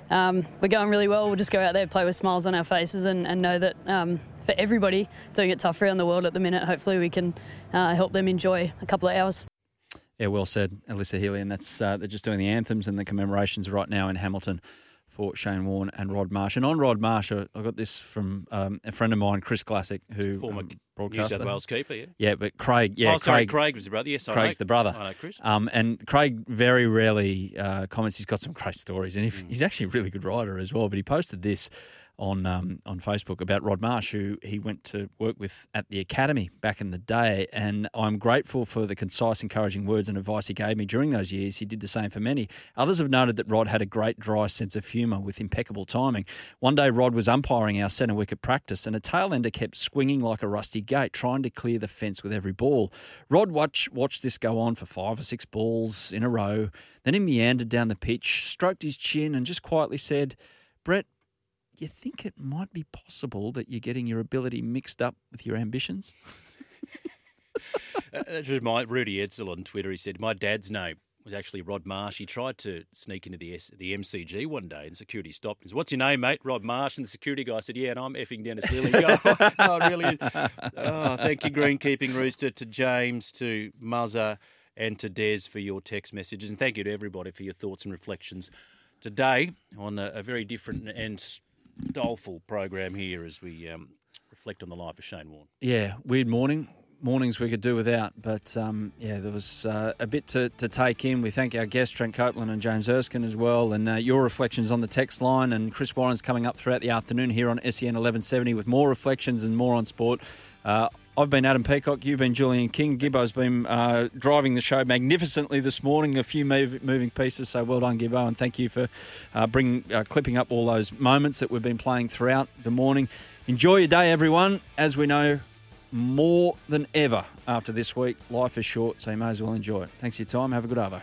um, we're going really well. We'll just go out there, play with smiles on our faces, and, and know that um, for everybody doing it tough around the world at the minute, hopefully we can uh, help them enjoy a couple of hours. Yeah, well said, Alyssa Healy. And that's uh, they're just doing the anthems and the commemorations right now in Hamilton for Shane Warne and Rod Marsh. And on Rod Marsh, I I got this from um, a friend of mine, Chris Classic, who Former um, New broadcaster. South Wales keeper, yeah. Yeah, but Craig, yeah, Oh, sorry, Craig, Craig was the brother. Yes, I Craig's know. the brother. I know Chris. Um, and Craig very rarely uh, comments. He's got some great stories, and if, Mm. he's actually a really good writer as well. But he posted this on um, on Facebook about Rod Marsh, who he went to work with at the academy back in the day. And I'm grateful for the concise, encouraging words and advice he gave me during those years. He did the same for many. Others have noted that Rod had a great, dry sense of humour with impeccable timing. One day, Rod was umpiring our centre wicket practice, and a tailender kept swinging like a rusty gate, trying to clear the fence with every ball. Rod watch, watched this go on for five or six balls in a row. Then he meandered down the pitch, stroked his chin, and just quietly said, Brett, you think it might be possible that you're getting your ability mixed up with your ambitions? Uh, That was my Rudy Edsel on Twitter. He said my dad's name was actually Rod Marsh. He tried to sneak into the S, the MCG one day, and security stopped. He said, "What's your name, mate?" Rod Marsh. And the security guy said, "Yeah, and I'm effing Dennis Lillee." Go, "Oh, really?" Oh, thank you, Greenkeeping Rooster, to James, to Muzza, and to Des for your text messages, and thank you to everybody for your thoughts and reflections today on a, a very different and doleful program here as we um, reflect on the life of Shane Warne. Yeah, weird morning. Mornings we could do without, but um, yeah, there was uh, a bit to, to take in. We thank our guests, Trent Copeland and James Erskine, as well, and uh, your reflections on the text line. And Chris Warren's coming up throughout the afternoon here on SEN 1170 with more reflections and more on sport. Uh, I've been Adam Peacock, you've been Julian King. Gibbo's been uh, driving the show magnificently this morning, a few move, moving pieces, so well done, Gibbo, and thank you for uh, bringing, uh, clipping up all those moments that we've been playing throughout the morning. Enjoy your day, everyone. As we know, more than ever after this week, life is short, so you may as well enjoy it. Thanks for your time. Have a good Arvo.